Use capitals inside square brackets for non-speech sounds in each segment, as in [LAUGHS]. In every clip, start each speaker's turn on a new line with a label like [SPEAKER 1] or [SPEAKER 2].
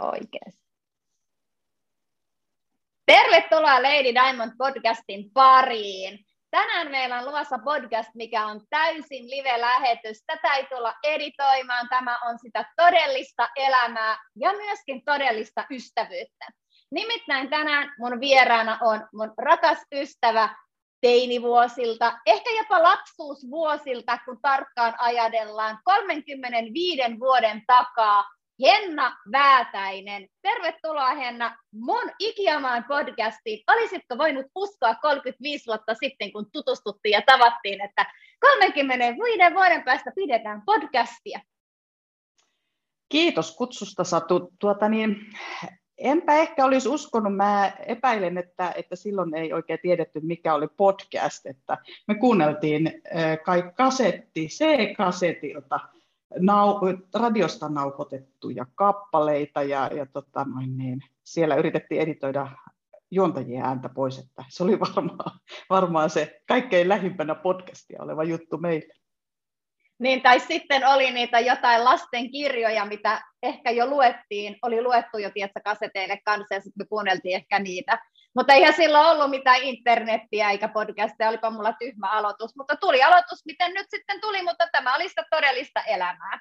[SPEAKER 1] oikeasti. Tervetuloa Lady Diamond podcastin pariin. Tänään meillä on luvassa podcast, mikä on täysin live-lähetys. Tätä ei tulla editoimaan. Tämä on sitä todellista elämää ja myöskin todellista ystävyyttä. Nimittäin tänään mun vieraana on mun rakas ystävä teinivuosilta, ehkä jopa lapsuusvuosilta, kun tarkkaan ajatellaan 35 vuoden takaa Henna Väätäinen. Tervetuloa Henna mun Ikiamaan podcastiin. Olisitko voinut uskoa 35 vuotta sitten, kun tutustuttiin ja tavattiin, että 35 vuoden päästä pidetään podcastia?
[SPEAKER 2] Kiitos kutsusta Satu. Tuota niin, enpä ehkä olisi uskonut, mä epäilen, että, että silloin ei oikein tiedetty, mikä oli podcast, että me kuunneltiin kai kasetti, C-kasetilta nau, radiosta nauhoitettuja kappaleita ja, ja tota noin, niin, siellä yritettiin editoida juontajien ääntä pois, että se oli varmaan, varmaan se kaikkein lähimpänä podcastia oleva juttu meille.
[SPEAKER 1] Niin, tai sitten oli niitä jotain lasten kirjoja, mitä ehkä jo luettiin, oli luettu jo tietysti kaseteille kanssa, ja sitten me kuunneltiin ehkä niitä. Mutta eihän silloin ollut mitään internettiä eikä podcastia, olipa mulla tyhmä aloitus, mutta tuli aloitus, miten nyt sitten tuli, mutta tämä oli sitä todellista elämää.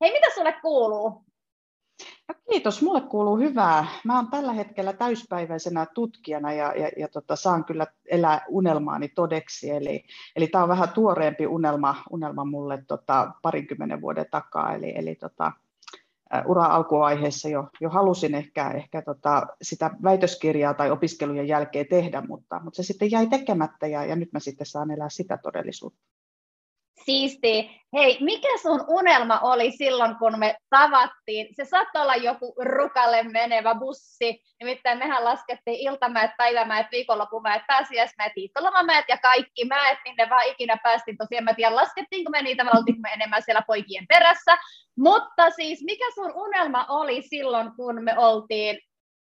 [SPEAKER 1] Hei, mitä sulle kuuluu?
[SPEAKER 2] No kiitos, mulle kuuluu hyvää. Mä oon tällä hetkellä täyspäiväisenä tutkijana ja, ja, ja tota, saan kyllä elää unelmaani todeksi. Eli, eli tämä on vähän tuoreempi unelma, unelma mulle tota, parinkymmenen vuoden takaa. Eli, eli tota, ura alkuvaiheessa jo, jo halusin ehkä, ehkä tota, sitä väitöskirjaa tai opiskelujen jälkeen tehdä, mutta, mutta se sitten jäi tekemättä ja, ja nyt mä sitten saan elää sitä todellisuutta.
[SPEAKER 1] Siisti. Hei, mikä sun unelma oli silloin, kun me tavattiin? Se saattoi olla joku rukalle menevä bussi. Nimittäin mehän laskettiin iltamäet, päivämäet, viikonloppumäet, pääsiäismäet, hiihtolomamäet ja kaikki mäet, minne vaan ikinä päästiin. Tosiaan mä tiedän, laskettiinko me niitä, me oltiin me enemmän siellä poikien perässä. Mutta siis, mikä sun unelma oli silloin, kun me oltiin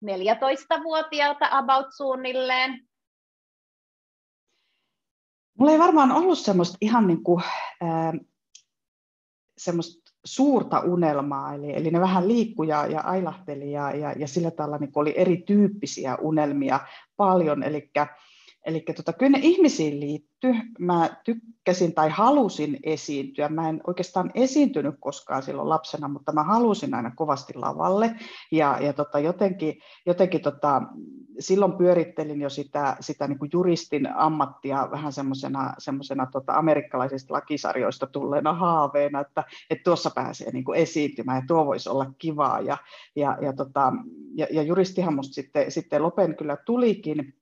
[SPEAKER 1] 14-vuotiaalta about suunnilleen?
[SPEAKER 2] Mulla ei varmaan ollut semmoista ihan niin kuin, semmoista suurta unelmaa, eli, eli ne vähän liikkui ja, ja ailahteli ja, ja, ja sillä tavalla niin oli erityyppisiä unelmia paljon, eli Eli tota, kyllä ne ihmisiin liittyy. Mä tykkäsin tai halusin esiintyä. Mä en oikeastaan esiintynyt koskaan silloin lapsena, mutta mä halusin aina kovasti lavalle. Ja, ja tota, jotenkin, jotenkin tota, silloin pyörittelin jo sitä, sitä niin kuin juristin ammattia vähän semmoisena tota, amerikkalaisista lakisarjoista tulleena haaveena, että, että tuossa pääsee niin kuin esiintymään ja tuo voisi olla kivaa. Ja, ja, ja, tota, ja, ja juristihan musta sitten, sitten Lopen kyllä tulikin,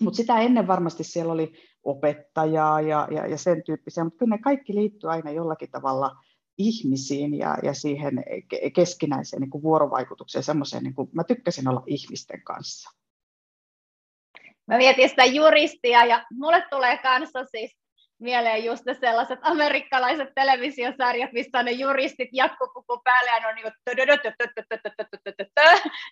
[SPEAKER 2] mutta sitä ennen varmasti siellä oli opettajaa ja, ja, ja sen tyyppisiä, mutta kyllä ne kaikki liittyy aina jollakin tavalla ihmisiin ja, ja siihen keskinäiseen niin kuin vuorovaikutukseen, semmoiseen, niin kuin, mä tykkäsin olla ihmisten kanssa.
[SPEAKER 1] Mä mietin sitä juristia ja mulle tulee kanssa siis mieleen just ne sellaiset amerikkalaiset televisiosarjat, missä on ne juristit jatkopuku päälle ja ne on niin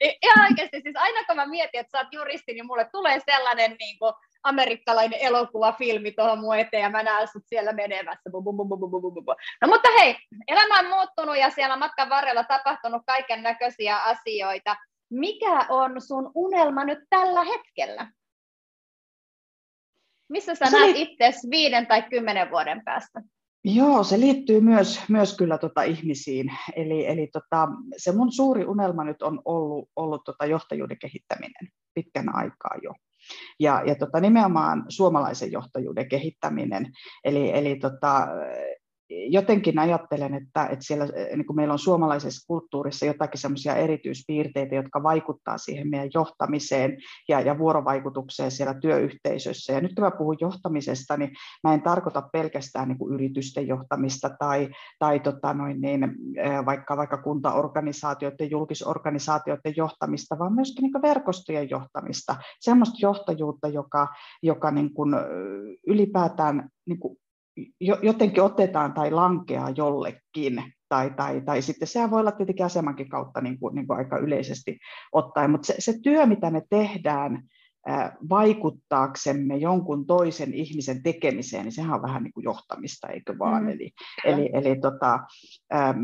[SPEAKER 1] Ihan oikeasti, siis aina kun mä mietin, että sä oot juristi, niin mulle tulee sellainen niin kuin amerikkalainen elokuvafilmi tuohon mun eteen ja mä näen sut siellä menemässä. No mutta hei, elämä on muuttunut ja siellä matkan varrella tapahtunut kaiken näköisiä asioita. Mikä on sun unelma nyt tällä hetkellä? Missä sä se näet li- itse viiden tai kymmenen vuoden päästä?
[SPEAKER 2] Joo, se liittyy myös, myös kyllä tota ihmisiin. Eli, eli tota, se mun suuri unelma nyt on ollut, ollut tota johtajuuden kehittäminen pitkän aikaa jo. Ja, ja tota, nimenomaan suomalaisen johtajuuden kehittäminen. Eli, eli tota, jotenkin ajattelen, että, että siellä, niin kuin meillä on suomalaisessa kulttuurissa jotakin semmoisia erityispiirteitä, jotka vaikuttaa siihen meidän johtamiseen ja, ja vuorovaikutukseen siellä työyhteisössä. Ja nyt kun mä puhun johtamisesta, niin mä en tarkoita pelkästään niin kuin yritysten johtamista tai, tai tota noin niin, vaikka, vaikka kuntaorganisaatioiden, julkisorganisaatioiden johtamista, vaan myöskin niin kuin verkostojen johtamista, semmoista johtajuutta, joka, joka niin kuin ylipäätään niin kuin jotenkin otetaan tai lankeaa jollekin, tai, tai, tai sitten sehän voi olla tietenkin asemankin kautta niin kuin, niin kuin aika yleisesti ottaen, mutta se, se työ, mitä me tehdään vaikuttaaksemme jonkun toisen ihmisen tekemiseen, niin sehän on vähän niin kuin johtamista, eikö vaan? Mm. Eli, eli, eli tota, äm,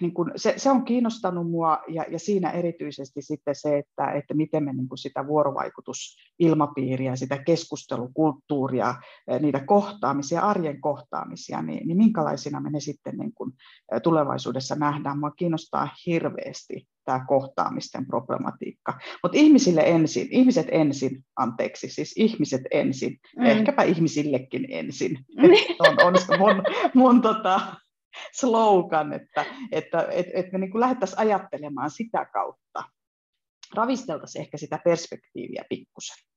[SPEAKER 2] niin kuin, se, se on kiinnostanut mua ja, ja siinä erityisesti sitten se, että, että miten me niin kuin sitä vuorovaikutusilmapiiriä, sitä keskustelukulttuuria, niitä kohtaamisia, arjen kohtaamisia, niin, niin minkälaisina me ne sitten niin kuin tulevaisuudessa nähdään. Mua kiinnostaa hirveästi tämä kohtaamisten problematiikka. Mutta ihmisille ensin, ihmiset ensin, anteeksi, siis ihmiset ensin, mm. ehkäpä ihmisillekin ensin. on, on mun, mun tota, slogan, että, että et, et me niin lähdettäisiin ajattelemaan sitä kautta. Ravisteltaisiin ehkä sitä perspektiiviä pikkusen.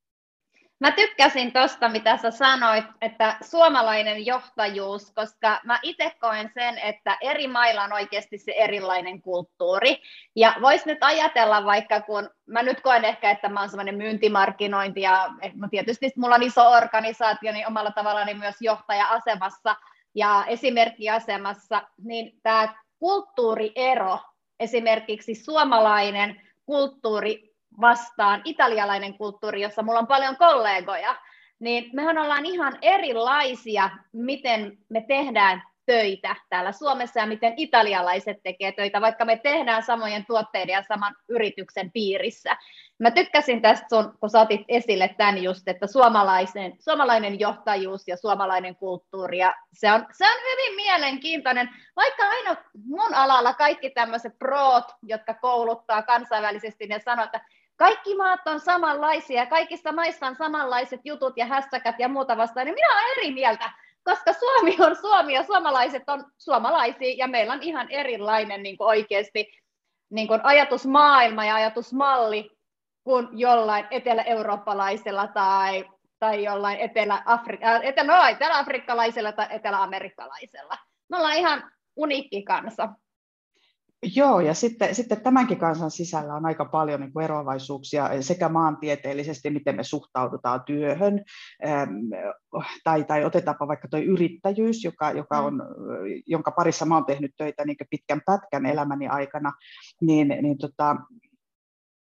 [SPEAKER 1] Mä tykkäsin tuosta, mitä sä sanoit, että suomalainen johtajuus, koska mä itse koen sen, että eri mailla on oikeasti se erilainen kulttuuri. Ja vois nyt ajatella vaikka, kun mä nyt koen ehkä, että mä oon semmoinen myyntimarkkinointi ja no tietysti mulla on iso organisaatio, niin omalla tavallaan myös johtaja-asemassa ja esimerkkiasemassa, niin tämä kulttuuriero, esimerkiksi suomalainen kulttuuri vastaan italialainen kulttuuri, jossa mulla on paljon kollegoja, niin mehän ollaan ihan erilaisia, miten me tehdään töitä täällä Suomessa ja miten italialaiset tekee töitä, vaikka me tehdään samojen tuotteiden ja saman yrityksen piirissä. Mä tykkäsin tästä sun, kun sä otit esille tämän just, että suomalainen, suomalainen johtajuus ja suomalainen kulttuuri, ja se on, se on hyvin mielenkiintoinen, vaikka aina mun alalla kaikki tämmöiset proot, jotka kouluttaa kansainvälisesti, ne sanoo, että kaikki maat on samanlaisia, kaikissa maissa on samanlaiset jutut ja hässäkät ja muuta vastaan, niin minä olen eri mieltä, koska Suomi on Suomi ja suomalaiset on suomalaisia ja meillä on ihan erilainen niin kuin oikeasti niin kuin ajatusmaailma ja ajatusmalli kuin jollain etelä-eurooppalaisella tai, tai jollain etelä-Afri- äh, etelä, no, etelä-afrikkalaisella tai etelä-amerikkalaisella. Me ollaan ihan uniikki kansa.
[SPEAKER 2] Joo, ja sitten, sitten tämänkin kansan sisällä on aika paljon niin kuin eroavaisuuksia sekä maantieteellisesti, miten me suhtaudutaan työhön, ähm, tai, tai otetaanpa vaikka tuo yrittäjyys, joka, joka mm. on, jonka parissa mä olen tehnyt töitä niin pitkän pätkän elämäni aikana, niin, niin tota,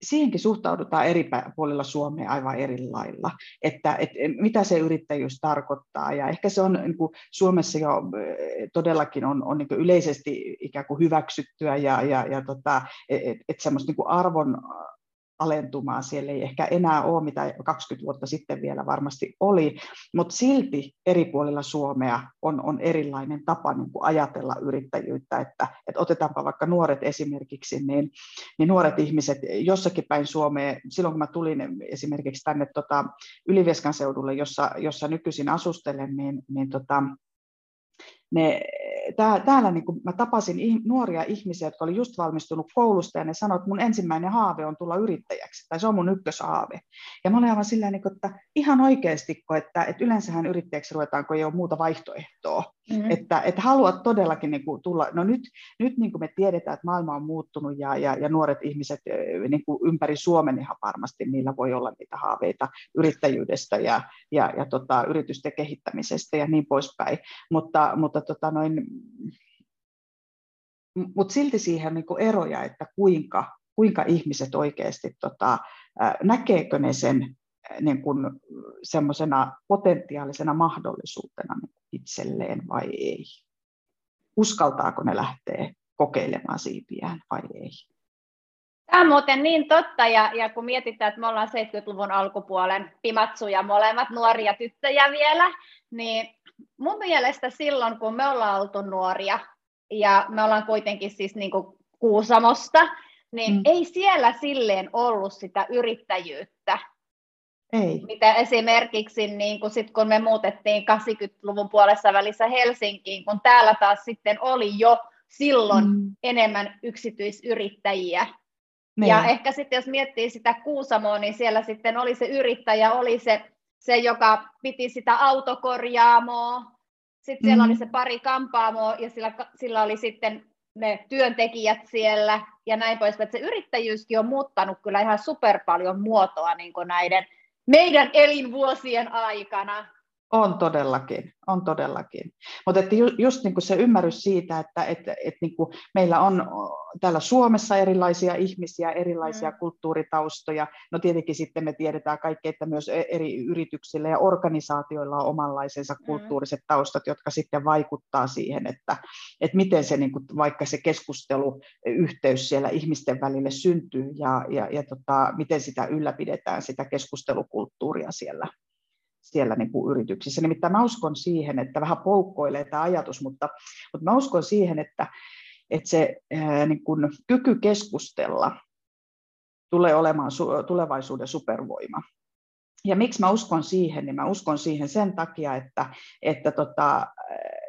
[SPEAKER 2] siihenkin suhtaudutaan eri puolilla Suomea aivan eri lailla, että, että mitä se yrittäjyys tarkoittaa. Ja ehkä se on niin kuin Suomessa jo todellakin on, on niin kuin yleisesti ikään kuin hyväksyttyä ja, ja, ja tota, että et semmoista niin kuin arvon alentumaan. Siellä ei ehkä enää ole, mitä 20 vuotta sitten vielä varmasti oli, mutta silti eri puolilla Suomea on, on erilainen tapa niin kuin ajatella yrittäjyyttä, että, että otetaanpa vaikka nuoret esimerkiksi, niin, niin nuoret ihmiset jossakin päin Suomea, silloin kun mä tulin esimerkiksi tänne tota, Ylivieskan seudulle, jossa, jossa nykyisin asustelen, niin, niin tota, ne tää, täällä niin mä tapasin nuoria ihmisiä, jotka oli just valmistunut koulusta ja ne sanoivat, että mun ensimmäinen haave on tulla yrittäjäksi, tai se on mun ykköshaave. Ja mä olin aivan sillä niin että ihan oikeasti, että, että yleensähän yrittäjäksi ruvetaan, kun ei ole muuta vaihtoehtoa. Mm-hmm. Että, että haluat todellakin niin kuin tulla, no nyt, nyt niin kuin me tiedetään, että maailma on muuttunut ja, ja, ja nuoret ihmiset niin kuin ympäri Suomen ihan varmasti, niillä voi olla niitä haaveita yrittäjyydestä ja, ja, ja tota, yritysten kehittämisestä ja niin poispäin. Mutta, mutta tota noin, mutta silti siihen on niin eroja, että kuinka, kuinka ihmiset oikeasti, tota, näkeekö ne sen niin kuin semmoisena potentiaalisena mahdollisuutena niin itselleen vai ei. Uskaltaako ne lähteä kokeilemaan siipiään vai ei.
[SPEAKER 1] Tämä on muuten niin totta, ja, ja kun mietitään, että me ollaan 70-luvun alkupuolen pimatsuja, molemmat nuoria tyttöjä vielä, niin mun mielestä silloin, kun me ollaan oltu nuoria, ja me ollaan kuitenkin siis niin kuin Kuusamosta, niin mm. ei siellä silleen ollut sitä yrittäjyyttä.
[SPEAKER 2] Ei.
[SPEAKER 1] Mitä esimerkiksi niin kun, sit, kun me muutettiin 80-luvun puolessa välissä Helsinkiin, kun täällä taas sitten oli jo silloin mm. enemmän yksityisyrittäjiä. Niin. Ja ehkä sitten jos miettii sitä Kuusamoa, niin siellä sitten oli se yrittäjä, oli se, se joka piti sitä autokorjaamoa, sitten siellä mm. oli se pari kampaamoa ja sillä, sillä oli sitten ne työntekijät siellä ja näin poispäin. Se yrittäjyyskin on muuttanut kyllä ihan super paljon muotoa niin kuin näiden meidän elinvuosien aikana.
[SPEAKER 2] On todellakin, on todellakin. Mutta että ju, just niin kuin se ymmärrys siitä, että, että, että niin kuin meillä on täällä Suomessa erilaisia ihmisiä, erilaisia mm. kulttuuritaustoja. No tietenkin sitten me tiedetään kaikki, että myös e, eri yrityksillä ja organisaatioilla on omanlaisensa mm. kulttuuriset taustat, jotka sitten vaikuttaa siihen, että, että miten se niin kuin, vaikka se keskusteluyhteys siellä ihmisten välille syntyy ja, ja, ja tota, miten sitä ylläpidetään, sitä keskustelukulttuuria siellä siellä niin kuin yrityksissä. Nimittäin mä uskon siihen, että vähän poukkoilee tämä ajatus, mutta, mutta mä uskon siihen, että, että se niin kuin kyky keskustella tulee olemaan su- tulevaisuuden supervoima. Ja miksi mä uskon siihen, niin mä uskon siihen sen takia, että, että tota,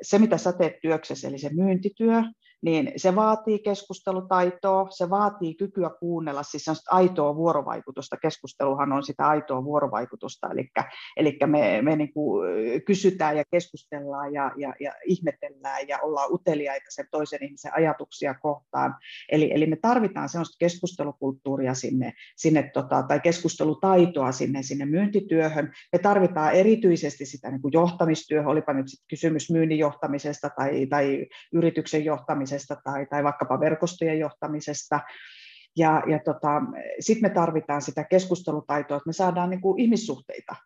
[SPEAKER 2] se mitä sä teet työksessä, eli se myyntityö, niin se vaatii keskustelutaitoa, se vaatii kykyä kuunnella, siis aitoa vuorovaikutusta. Keskusteluhan on sitä aitoa vuorovaikutusta, eli, eli me, me niin kuin kysytään ja keskustellaan ja, ja, ja ihmetellään ja ollaan uteliaita sen toisen ihmisen ajatuksia kohtaan. Eli, eli me tarvitaan sellaista keskustelukulttuuria sinne, sinne tota, tai keskustelutaitoa sinne, sinne myyntityöhön. Me tarvitaan erityisesti sitä niin kuin johtamistyöhön, olipa nyt sit kysymys myynnin johtamisesta tai, tai yrityksen johtamisesta, johtamisesta tai, tai vaikkapa verkostojen johtamisesta. Ja, ja tota, sitten me tarvitaan sitä keskustelutaitoa, että me saadaan niin kuin ihmissuhteita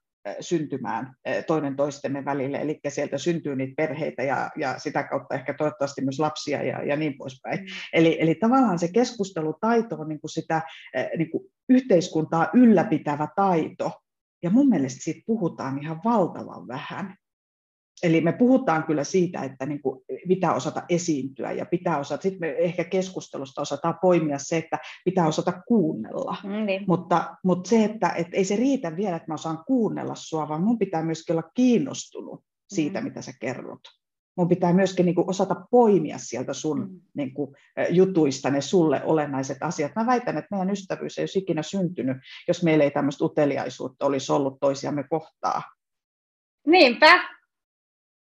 [SPEAKER 2] syntymään toinen toistemme välille, eli sieltä syntyy niitä perheitä ja, ja sitä kautta ehkä toivottavasti myös lapsia ja, ja niin poispäin. Mm. Eli, eli tavallaan se keskustelutaito on niin kuin sitä niin kuin yhteiskuntaa ylläpitävä taito, ja mun mielestä siitä puhutaan ihan valtavan vähän. Eli me puhutaan kyllä siitä, että niin kuin pitää osata esiintyä ja pitää osata, sitten me ehkä keskustelusta osataan poimia se, että pitää osata kuunnella. Mm, niin. mutta, mutta se, että, että ei se riitä vielä, että mä osaan kuunnella sua, vaan mun pitää myöskin olla kiinnostunut siitä, mm. mitä sä kerrot. Mun pitää myöskin niin kuin osata poimia sieltä sun mm. niin kuin, jutuista ne sulle olennaiset asiat. Mä väitän, että meidän ystävyys ei olisi ikinä syntynyt, jos meillä ei tämmöistä uteliaisuutta olisi ollut toisiamme kohtaa.
[SPEAKER 1] Niinpä,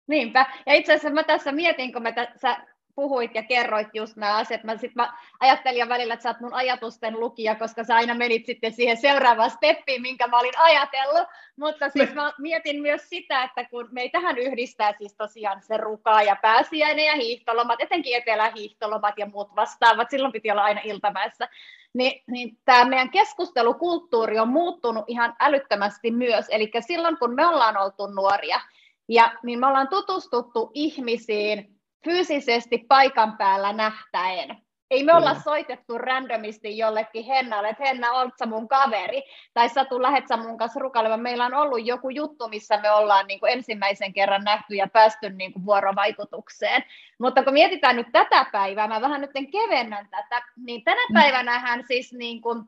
[SPEAKER 1] Niinpä. Ja itse asiassa mä tässä mietin, kun mä tässä puhuit ja kerroit just nämä asiat. Mä, sit mä ajattelin välillä, että sä oot mun ajatusten lukija, koska sä aina menit sitten siihen seuraavaan steppiin, minkä mä olin ajatellut. Mutta siis mä mietin myös sitä, että kun meitähän yhdistää siis tosiaan se ruka ja pääsiäinen ja hiihtolomat, etenkin etelähiihtolomat ja muut vastaavat, silloin piti olla aina iltamäessä. Niin, niin tämä meidän keskustelukulttuuri on muuttunut ihan älyttömästi myös. Eli silloin kun me ollaan oltu nuoria, ja niin me ollaan tutustuttu ihmisiin fyysisesti paikan päällä nähtäen. Ei me olla soitettu randomisti jollekin Hennalle, että Henna, olet sä mun kaveri, tai Satu, lähet sä mun kanssa rukailemaan. Meillä on ollut joku juttu, missä me ollaan niin kuin ensimmäisen kerran nähty ja päästy niin kuin vuorovaikutukseen. Mutta kun mietitään nyt tätä päivää, mä vähän nyt kevennän tätä, niin tänä mm. päivänähän siis niin kuin,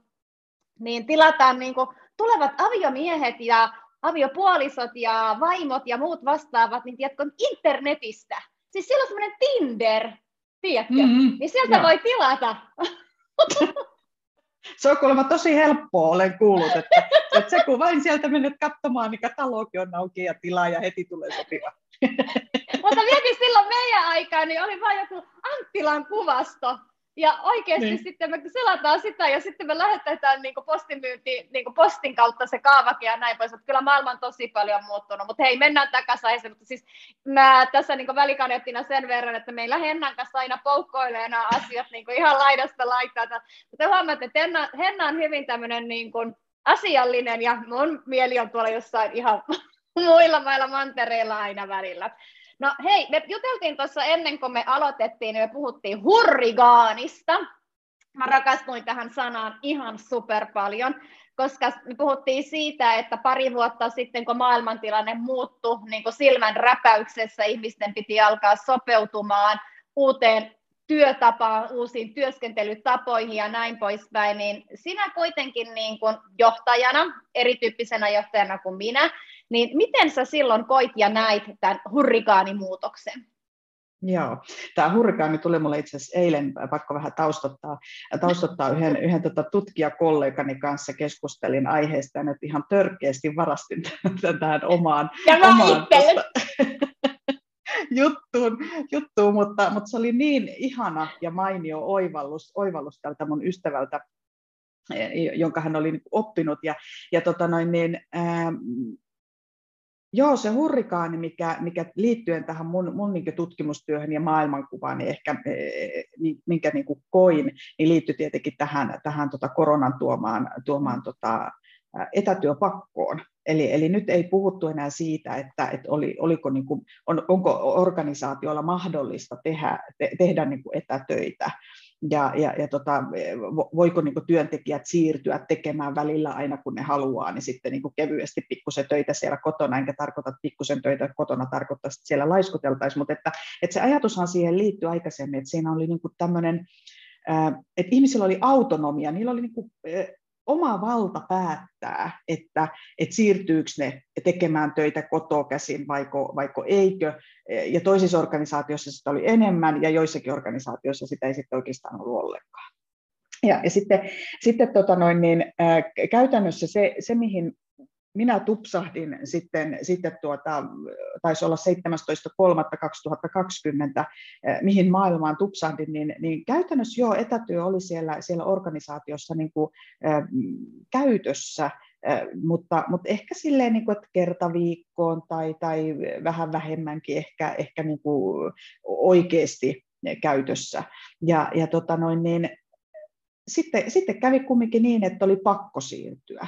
[SPEAKER 1] niin tilataan niin kuin tulevat aviomiehet ja aviopuolisot ja vaimot ja muut vastaavat, niin tiedätkö, internetistä. Siis siellä on semmoinen Tinder, tiedätkö? Mm-hmm. Niin sieltä Joo. voi tilata. [LAUGHS]
[SPEAKER 2] Se on kuulemma tosi helppoa, olen kuullut, että, että se kun vain sieltä menet katsomaan, mikä talokin on auki ja tilaa ja heti tulee sopiva. [LAUGHS]
[SPEAKER 1] Mutta mietin silloin meidän aikaan, niin oli vain joku Anttilan kuvasto, ja oikeasti niin. sitten me selataan sitä ja sitten me lähetetään niin postimyynti niin postin kautta se kaavake ja näin pois. Kyllä maailma on tosi paljon muuttunut, mutta hei, mennään takaisin. Mutta siis mä tässä niin välikanettina sen verran, että meillä Hennan kanssa aina poukkoilee nämä asiat niin ihan laidasta laittaa. Mutta huomaat, että Henna, Henna on hyvin tämmöinen niin kuin asiallinen ja mun mieli on tuolla jossain ihan [LAUGHS] muilla mailla mantereilla aina välillä. No hei, me juteltiin tuossa ennen kuin me aloitettiin, niin me puhuttiin hurrigaanista. Mä rakastuin tähän sanaan ihan super paljon, koska me puhuttiin siitä, että pari vuotta sitten, kun maailmantilanne muuttui niin kuin silmän räpäyksessä, ihmisten piti alkaa sopeutumaan uuteen työtapaan, uusiin työskentelytapoihin ja näin poispäin, niin sinä kuitenkin niin kuin johtajana, erityyppisenä johtajana kuin minä, niin miten sä silloin koit ja näit tämän hurrikaanimuutoksen?
[SPEAKER 2] Joo, tämä hurrikaani tuli mulle itse asiassa eilen, pakko vähän taustottaa, taustottaa yhden, yhden tota tutkijakollegani kanssa keskustelin aiheesta ja nyt ihan törkeästi varastin tähän omaan,
[SPEAKER 1] ja
[SPEAKER 2] omaan [LAUGHS] juttuun, juttuun mutta, mutta, se oli niin ihana ja mainio oivallus, oivallus tältä mun ystävältä, jonka hän oli oppinut. Ja, ja tota noin, niin, ää, Joo, se hurrikaani, mikä, mikä liittyen tähän mun, mun niin tutkimustyöhön ja maailmankuvaan, niin ehkä minkä niin kuin koin, niin liittyy tietenkin tähän, tähän tota koronan tuomaan, tuomaan tota, etätyöpakkoon. Eli, eli nyt ei puhuttu enää siitä, että, että oli, oliko niin kuin, on, onko organisaatioilla mahdollista tehdä, te, tehdä niin kuin etätöitä, ja, ja, ja tota, voiko niin kuin työntekijät siirtyä tekemään välillä aina kun ne haluaa, niin sitten niin kuin kevyesti pikkusen töitä siellä kotona, enkä tarkoita, pikkusen töitä kotona tarkoittaa, että siellä laiskuteltaisiin, mutta että, että se ajatushan siihen liittyy aikaisemmin, että siinä oli niin kuin tämmöinen, että ihmisillä oli autonomia, niillä oli niin kuin oma valta päättää, että, että siirtyykö ne tekemään töitä kotoa käsin vaiko, vaiko eikö. Ja toisissa organisaatioissa sitä oli enemmän ja joissakin organisaatioissa sitä ei sitten oikeastaan ollut ollenkaan. Ja, ja sitten, sitten tota noin, niin, ää, käytännössä se, se, mihin minä tupsahdin sitten, sitten tuota, taisi olla 17.3.2020, eh, mihin maailmaan tupsahdin, niin, niin käytännössä jo etätyö oli siellä, siellä organisaatiossa niin kuin, äh, käytössä, äh, mutta, mutta ehkä silleen, niin kuin, että kerta viikkoon tai, tai vähän vähemmänkin ehkä, ehkä niin kuin oikeasti käytössä. Ja, ja tota noin, niin, sitten, sitten kävi kumminkin niin, että oli pakko siirtyä.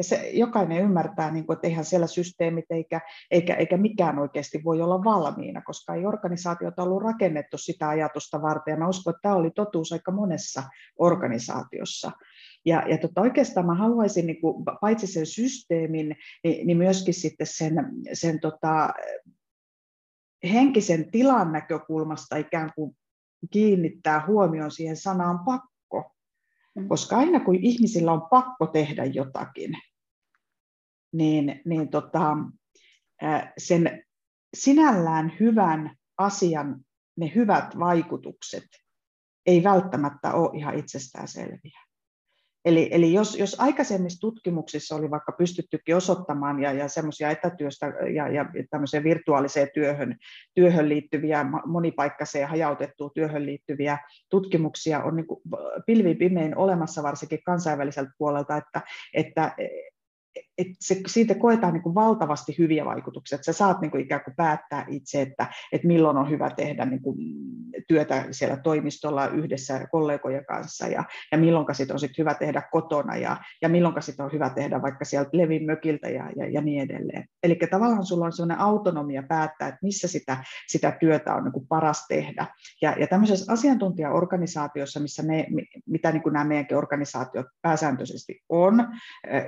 [SPEAKER 2] Ja se, jokainen ymmärtää, niin kuin, että eihän siellä systeemit eikä, eikä, eikä mikään oikeasti voi olla valmiina, koska ei organisaatiota ollut rakennettu sitä ajatusta varten. Ja mä uskon, että tämä oli totuus aika monessa organisaatiossa. Ja, ja tota, oikeastaan mä haluaisin niin kuin, paitsi sen systeemin, niin, niin myöskin sitten sen, sen tota, henkisen tilan näkökulmasta ikään kuin kiinnittää huomioon siihen sanaan pakko. Mm. Koska aina kun ihmisillä on pakko tehdä jotakin, niin, niin tota, sen sinällään hyvän asian ne hyvät vaikutukset ei välttämättä ole ihan itsestäänselviä. Eli, eli jos, jos aikaisemmissa tutkimuksissa oli vaikka pystyttykin osoittamaan ja, ja semmoisia etätyöstä ja, ja tämmöiseen virtuaaliseen työhön, työhön liittyviä, monipaikkaiseen hajautettuun työhön liittyviä tutkimuksia on niin pilvi pimein olemassa varsinkin kansainväliseltä puolelta, että, että että se, siitä koetaan niin kuin valtavasti hyviä vaikutuksia, että sä saat niin kuin ikään kuin päättää itse, että, että milloin on hyvä tehdä niin kuin työtä siellä toimistolla yhdessä kollegojen kanssa ja, ja milloin sitten on sit hyvä tehdä kotona ja, ja milloin sitten on hyvä tehdä vaikka sieltä Levin mökiltä ja, ja, ja niin edelleen. Eli tavallaan sulla on sellainen autonomia päättää, että missä sitä, sitä työtä on niin kuin paras tehdä. Ja, ja tämmöisessä asiantuntijaorganisaatiossa, missä me, mitä niin kuin nämä meidänkin organisaatiot pääsääntöisesti on,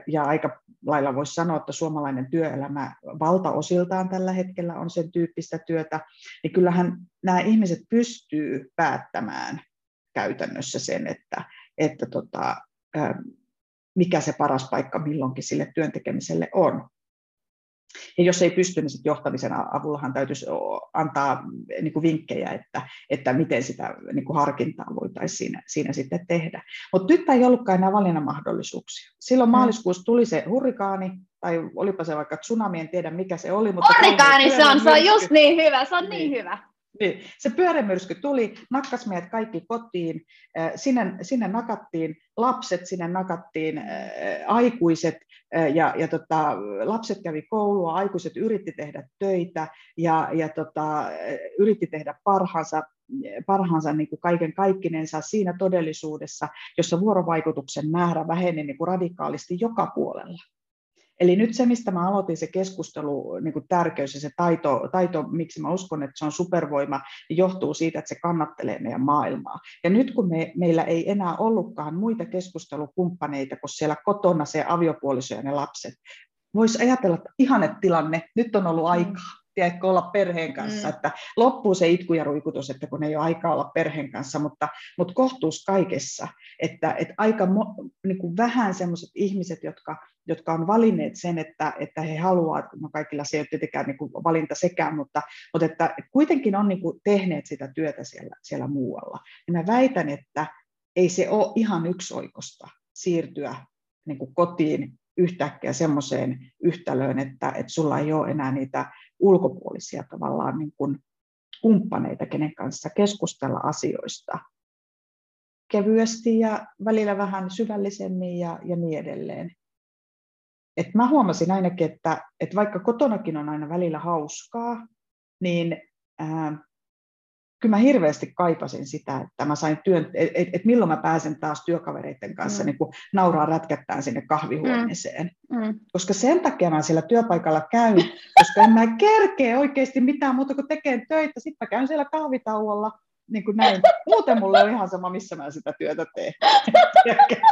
[SPEAKER 2] ja aika lailla voisi sanoa, että suomalainen työelämä valtaosiltaan tällä hetkellä on sen tyyppistä työtä, niin kyllähän nämä ihmiset pystyy päättämään käytännössä sen, että, että tota, mikä se paras paikka milloinkin sille työntekemiselle on. Ja jos ei pysty, niin sit johtamisen avullahan täytyisi antaa niin kuin vinkkejä, että, että miten sitä niin kuin harkintaa voitaisiin siinä, siinä sitten tehdä. Mutta nyt ei ollutkaan enää valinnan mahdollisuuksia. Silloin mm. maaliskuussa tuli se hurrikaani, tai olipa se vaikka tsunami, en tiedä mikä se oli.
[SPEAKER 1] Mutta Hurrikaani se on, se on just niin hyvä, se on niin, niin hyvä.
[SPEAKER 2] Niin. Se pyörämyrsky tuli, nakkas meidät kaikki kotiin, sinne, sinne nakattiin lapset, sinne nakattiin äh, aikuiset, ja, ja tota, lapset kävi koulua, aikuiset yritti tehdä töitä, ja, ja tota, yritti tehdä parhaansa, parhaansa niin kuin kaiken kaikkinensa siinä todellisuudessa, jossa vuorovaikutuksen määrä väheni niin kuin radikaalisti joka puolella. Eli nyt se, mistä mä aloitin se keskustelu, niin kuin tärkeys ja se taito, taito, miksi mä uskon, että se on supervoima, niin johtuu siitä, että se kannattelee meidän maailmaa. Ja nyt kun me, meillä ei enää ollutkaan muita keskustelukumppaneita kuin siellä kotona se aviopuoliso ja ne lapset, voisi ajatella, että ihanne tilanne, nyt on ollut aikaa tiedätkö, olla perheen kanssa, mm. että loppuu se itku ja ruikutus, että kun ei ole aikaa olla perheen kanssa, mutta, mutta kohtuus kaikessa, että, että aika mo, niin kuin vähän sellaiset ihmiset, jotka, jotka on valinneet sen, että, että he haluavat, no kaikilla se ei ole tietenkään niin kuin valinta sekään, mutta, mutta että kuitenkin on niin kuin tehneet sitä työtä siellä, siellä muualla. Ja mä väitän, että ei se ole ihan yksioikosta siirtyä niin kuin kotiin yhtäkkiä semmoiseen yhtälöön, että, että sulla ei ole enää niitä ulkopuolisia tavallaan niin kuin kumppaneita, kenen kanssa keskustella asioista kevyesti ja välillä vähän syvällisemmin ja, ja niin edelleen. et mä huomasin ainakin, että, että vaikka kotonakin on aina välillä hauskaa, niin ää, kyllä mä hirveästi kaipasin sitä, että mä sain työn, että et, et milloin mä pääsen taas työkavereiden kanssa mm. niin nauraa rätkättään sinne kahvihuoneeseen. Mm. Mm. Koska sen takia mä siellä työpaikalla käyn, koska en mä kerkeä oikeasti mitään muuta kuin tekemään töitä. Sitten mä käyn siellä kahvitauolla, niin kuin näin. Muuten mulle on ihan sama, missä mä sitä työtä teen. [LAUGHS]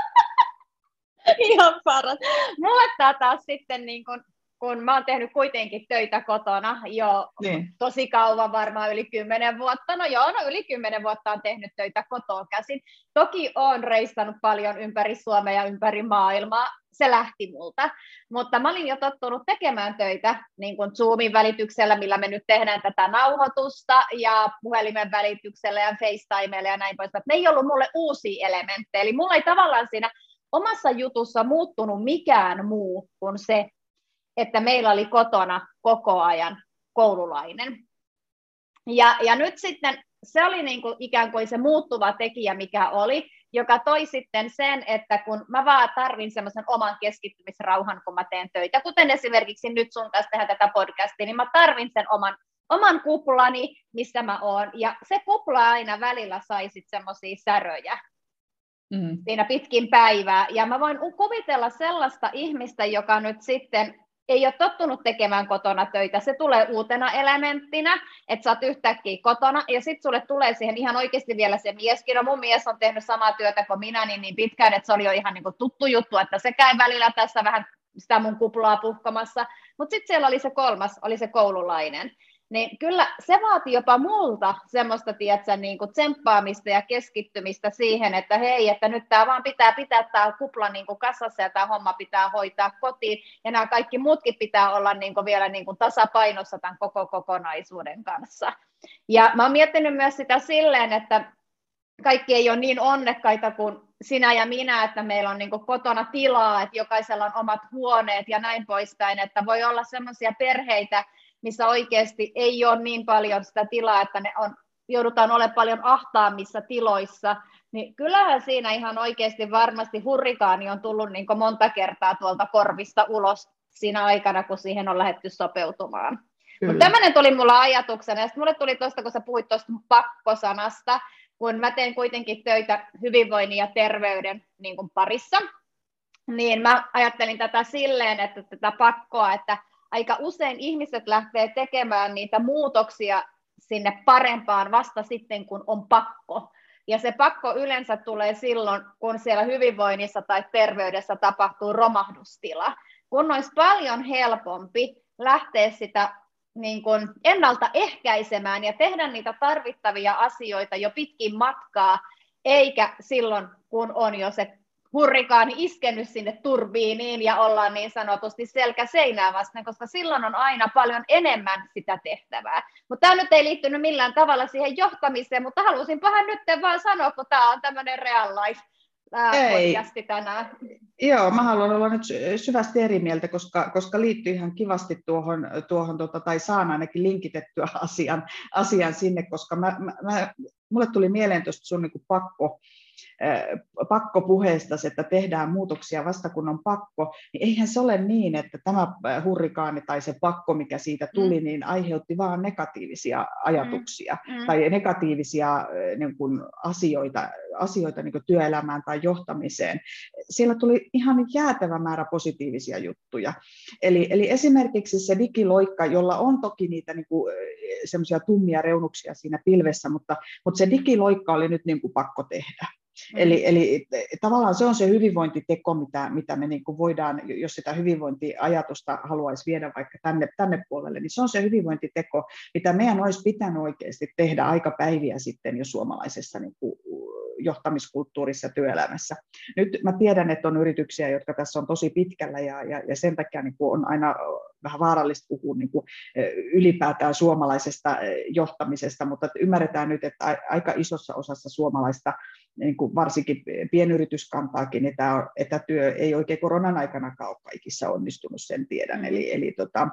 [SPEAKER 1] ihan paras. Mulle tämä taas sitten niin kuin kun mä oon tehnyt kuitenkin töitä kotona jo niin. tosi kauan, varmaan yli kymmenen vuotta. No joo, no yli kymmenen vuotta on tehnyt töitä kotoa käsin. Toki oon reistannut paljon ympäri Suomea ja ympäri maailmaa. Se lähti multa. Mutta mä olin jo tottunut tekemään töitä niin kuin Zoomin välityksellä, millä me nyt tehdään tätä nauhoitusta, ja puhelimen välityksellä ja FaceTimella ja näin poispäin. Ne ei ollut mulle uusia elementtejä. Eli mulla ei tavallaan siinä omassa jutussa muuttunut mikään muu kuin se, että meillä oli kotona koko ajan koululainen. Ja, ja nyt sitten se oli niin kuin ikään kuin se muuttuva tekijä, mikä oli, joka toi sitten sen, että kun mä vaan tarvin semmoisen oman keskittymisrauhan, kun mä teen töitä, kuten esimerkiksi nyt sun kanssa tehdään tätä podcastia, niin mä tarvin sen oman, oman kuplani, missä mä oon. Ja se kupla aina välillä sai sitten semmoisia säröjä mm. siinä pitkin päivää. Ja mä voin kuvitella sellaista ihmistä, joka nyt sitten ei ole tottunut tekemään kotona töitä, se tulee uutena elementtinä, että sä oot yhtäkkiä kotona, ja sitten sulle tulee siihen ihan oikeasti vielä se mieskin, no mun mies on tehnyt samaa työtä kuin minä niin, niin pitkään, että se oli jo ihan niin kuin tuttu juttu, että se käy välillä tässä vähän sitä mun kuplaa puhkamassa, mutta sitten siellä oli se kolmas, oli se koululainen, niin kyllä se vaati jopa multa semmoista, tiedätkö, niin kuin tsemppaamista ja keskittymistä siihen, että hei, että nyt tämä vaan pitää pitää tämä kupla niin kuin kasassa ja tämä homma pitää hoitaa kotiin ja nämä kaikki muutkin pitää olla niin kuin vielä niin kuin tasapainossa tämän koko kokonaisuuden kanssa. Ja mä oon miettinyt myös sitä silleen, että kaikki ei ole niin onnekkaita kuin sinä ja minä, että meillä on niin kotona tilaa, että jokaisella on omat huoneet ja näin poispäin, että voi olla sellaisia perheitä, missä oikeasti ei ole niin paljon sitä tilaa, että ne on, joudutaan olemaan paljon ahtaamissa tiloissa, niin kyllähän siinä ihan oikeasti varmasti hurrikaani on tullut niin monta kertaa tuolta korvista ulos siinä aikana, kun siihen on lähdetty sopeutumaan. Mutta tämmöinen tuli mulla ajatuksena, ja sitten mulle tuli tuosta, kun sä puhuit tuosta pakkosanasta, kun mä teen kuitenkin töitä hyvinvoinnin ja terveyden niin kuin parissa, niin mä ajattelin tätä silleen, että tätä pakkoa, että aika usein ihmiset lähtee tekemään niitä muutoksia sinne parempaan vasta sitten, kun on pakko. Ja se pakko yleensä tulee silloin, kun siellä hyvinvoinnissa tai terveydessä tapahtuu romahdustila. Kun olisi paljon helpompi lähteä sitä niin kuin ennaltaehkäisemään ja tehdä niitä tarvittavia asioita jo pitkin matkaa, eikä silloin, kun on jo se hurrikaani iskenyt sinne turbiiniin ja ollaan niin sanotusti selkä seinää vasten, koska silloin on aina paljon enemmän sitä tehtävää. Mutta tämä nyt ei liittynyt millään tavalla siihen johtamiseen, mutta halusinpahan nyt vaan sanoa, kun tämä on tämmöinen real life ei. tänään.
[SPEAKER 2] Joo, mä haluan olla nyt syvästi eri mieltä, koska, koska liittyy ihan kivasti tuohon, tuohon tota, tai saan ainakin linkitettyä asian, asian sinne, koska mä, mä, mä, mulle tuli mieleen tuosta sun niin pakko, pakkopuheesta, että tehdään muutoksia vasta kun on pakko, niin eihän se ole niin, että tämä hurrikaani tai se pakko, mikä siitä tuli, mm. niin aiheutti vaan negatiivisia ajatuksia mm. Mm. tai negatiivisia niin kuin asioita, asioita niin kuin työelämään tai johtamiseen. Siellä tuli ihan jäätävä määrä positiivisia juttuja. Eli, eli esimerkiksi se digiloikka, jolla on toki niitä niin kuin, semmoisia tummia reunuksia siinä pilvessä, mutta, mutta se digiloikka oli nyt niin kuin pakko tehdä. Mm. Eli, eli tavallaan se on se hyvinvointiteko, mitä, mitä me niin kuin voidaan, jos sitä hyvinvointiajatusta haluaisi viedä vaikka tänne, tänne puolelle, niin se on se hyvinvointiteko, mitä meidän olisi pitänyt oikeasti tehdä aika päiviä sitten jo suomalaisessa niin kuin johtamiskulttuurissa työelämässä. Nyt mä tiedän, että on yrityksiä, jotka tässä on tosi pitkällä ja, ja, ja sen takia niin kuin on aina vähän vaarallista puhua niin kuin ylipäätään suomalaisesta johtamisesta, mutta ymmärretään nyt, että aika isossa osassa suomalaista niin kuin varsinkin pienyrityskantaakin etä, etätyö ei oikein koronan aikana ole kaikissa onnistunut, sen tiedän. Mm. Eli, eli tota,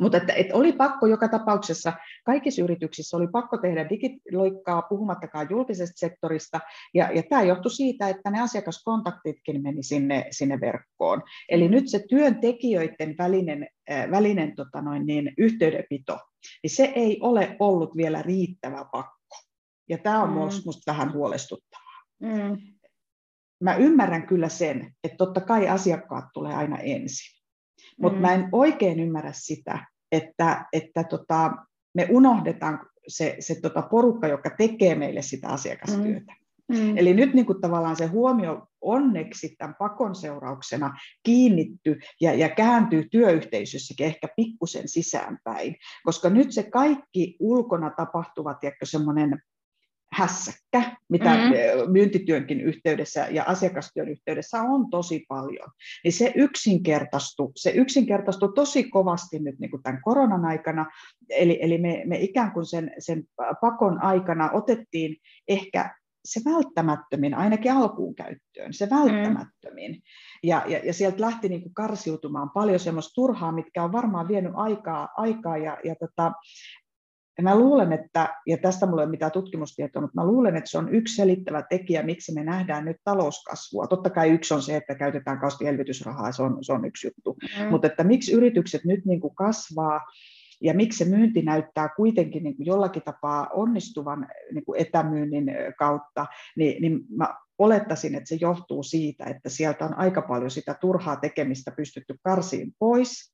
[SPEAKER 2] mutta että, että oli pakko joka tapauksessa, kaikissa yrityksissä oli pakko tehdä digiloikkaa, puhumattakaan julkisesta sektorista, ja, ja tämä johtui siitä, että ne asiakaskontaktitkin meni sinne, sinne verkkoon. Eli nyt se työntekijöiden välinen, äh, välinen tota noin, niin, yhteydenpito, niin se ei ole ollut vielä riittävä pakko. Ja tämä on mm. minusta vähän huolestuttavaa. Mm. Mä ymmärrän kyllä sen, että totta kai asiakkaat tulee aina ensin. Mutta mm. mä en oikein ymmärrä sitä, että, että tota, me unohdetaan se, se tota porukka, joka tekee meille sitä asiakastyötä. Mm. Mm. Eli nyt niin kuin tavallaan se huomio onneksi tämän pakon seurauksena kiinnitty ja, ja kääntyy työyhteisössäkin ehkä pikkusen sisäänpäin, koska nyt se kaikki ulkona tapahtuva, semmoinen hässäkkä, mitä mm-hmm. myyntityönkin yhteydessä ja asiakastyön yhteydessä on tosi paljon, niin se yksinkertaistui, se yksinkertaistui tosi kovasti nyt niin kuin tämän koronan aikana, eli, eli me, me ikään kuin sen, sen pakon aikana otettiin ehkä se välttämättömin, ainakin alkuun käyttöön, se välttämättömin. Mm. Ja, ja, ja sieltä lähti niin kuin karsiutumaan paljon semmoista turhaa, mitkä on varmaan vienyt aikaa, aikaa ja, ja tota, ja mä luulen, että, ja tästä mulla ei ole mitään tutkimustietoa, mutta mä luulen, että se on yksi selittävä tekijä, miksi me nähdään nyt talouskasvua. Totta kai yksi on se, että käytetään kausti elvytysrahaa, se on, se on yksi juttu. Mm. Mutta että miksi yritykset nyt niin kuin kasvaa, ja miksi se myynti näyttää kuitenkin niin kuin jollakin tapaa onnistuvan niin kuin etämyynnin kautta, niin, niin mä olettaisin, että se johtuu siitä, että sieltä on aika paljon sitä turhaa tekemistä pystytty karsiin pois,